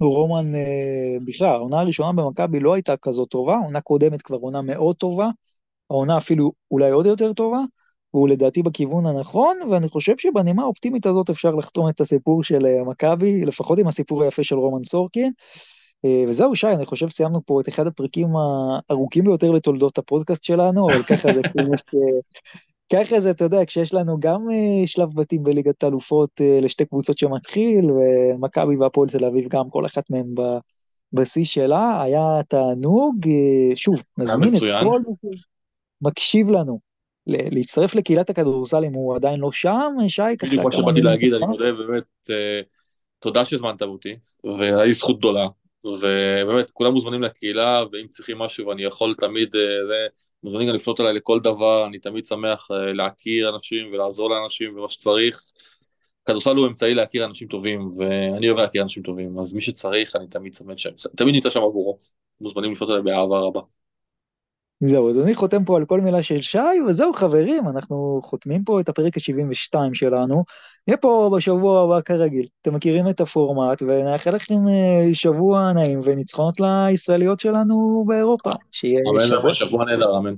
רומן, אה, בכלל, העונה הראשונה במכבי לא הייתה כזאת טובה, העונה קודמת כבר עונה מאוד טובה, העונה אפילו אולי עוד יותר טובה, והוא לדעתי בכיוון הנכון, ואני חושב שבנימה האופטימית הזאת אפשר לחתום את הסיפור של אה, מכבי, לפחות עם הסיפור היפה של רומן סורקין. אה, וזהו, שי, אני חושב סיימנו פה את אחד הפרקים הארוכים ביותר בתולדות הפודקאסט שלנו, אבל ככה זה כאילו ככה זה, אתה יודע, כשיש לנו גם uh, שלב בתים בליגת האלופות uh, לשתי קבוצות שמתחיל, ומכבי והפועל תל אביב גם, כל אחת מהן בשיא שלה, היה תענוג, uh, שוב, נזמין את כל מי שמקשיב לנו. להצטרף לקהילת הכדורסל אם הוא עדיין לא שם, שי, ככה... בדיוק מה שבאתי להגיד, אני מודה באמת, תודה שהזמנת אותי, והיה לי זכות גדולה, ובאמת, כולם מוזמנים לקהילה, ואם צריכים משהו, אני יכול תמיד, זה... מוזמנים גם לפנות אליי לכל דבר, אני תמיד שמח אה, להכיר אנשים ולעזור לאנשים ומה שצריך. כדורסל הוא אמצעי להכיר אנשים טובים, ואני אוהב להכיר אנשים טובים, אז מי שצריך, אני תמיד שם, תמיד נמצא שם עבורו. מוזמנים לפנות אליי באהבה רבה. זהו, אז אני חותם פה על כל מילה של שי, וזהו חברים, אנחנו חותמים פה את הפרק ה-72 שלנו. נהיה פה בשבוע הבא כרגיל. אתם מכירים את הפורמט, ונאחל לכם אה, שבוע נעים וניצחונות לישראליות שלנו באירופה. שיהיה שבוע... שבוע נהדר, אמן.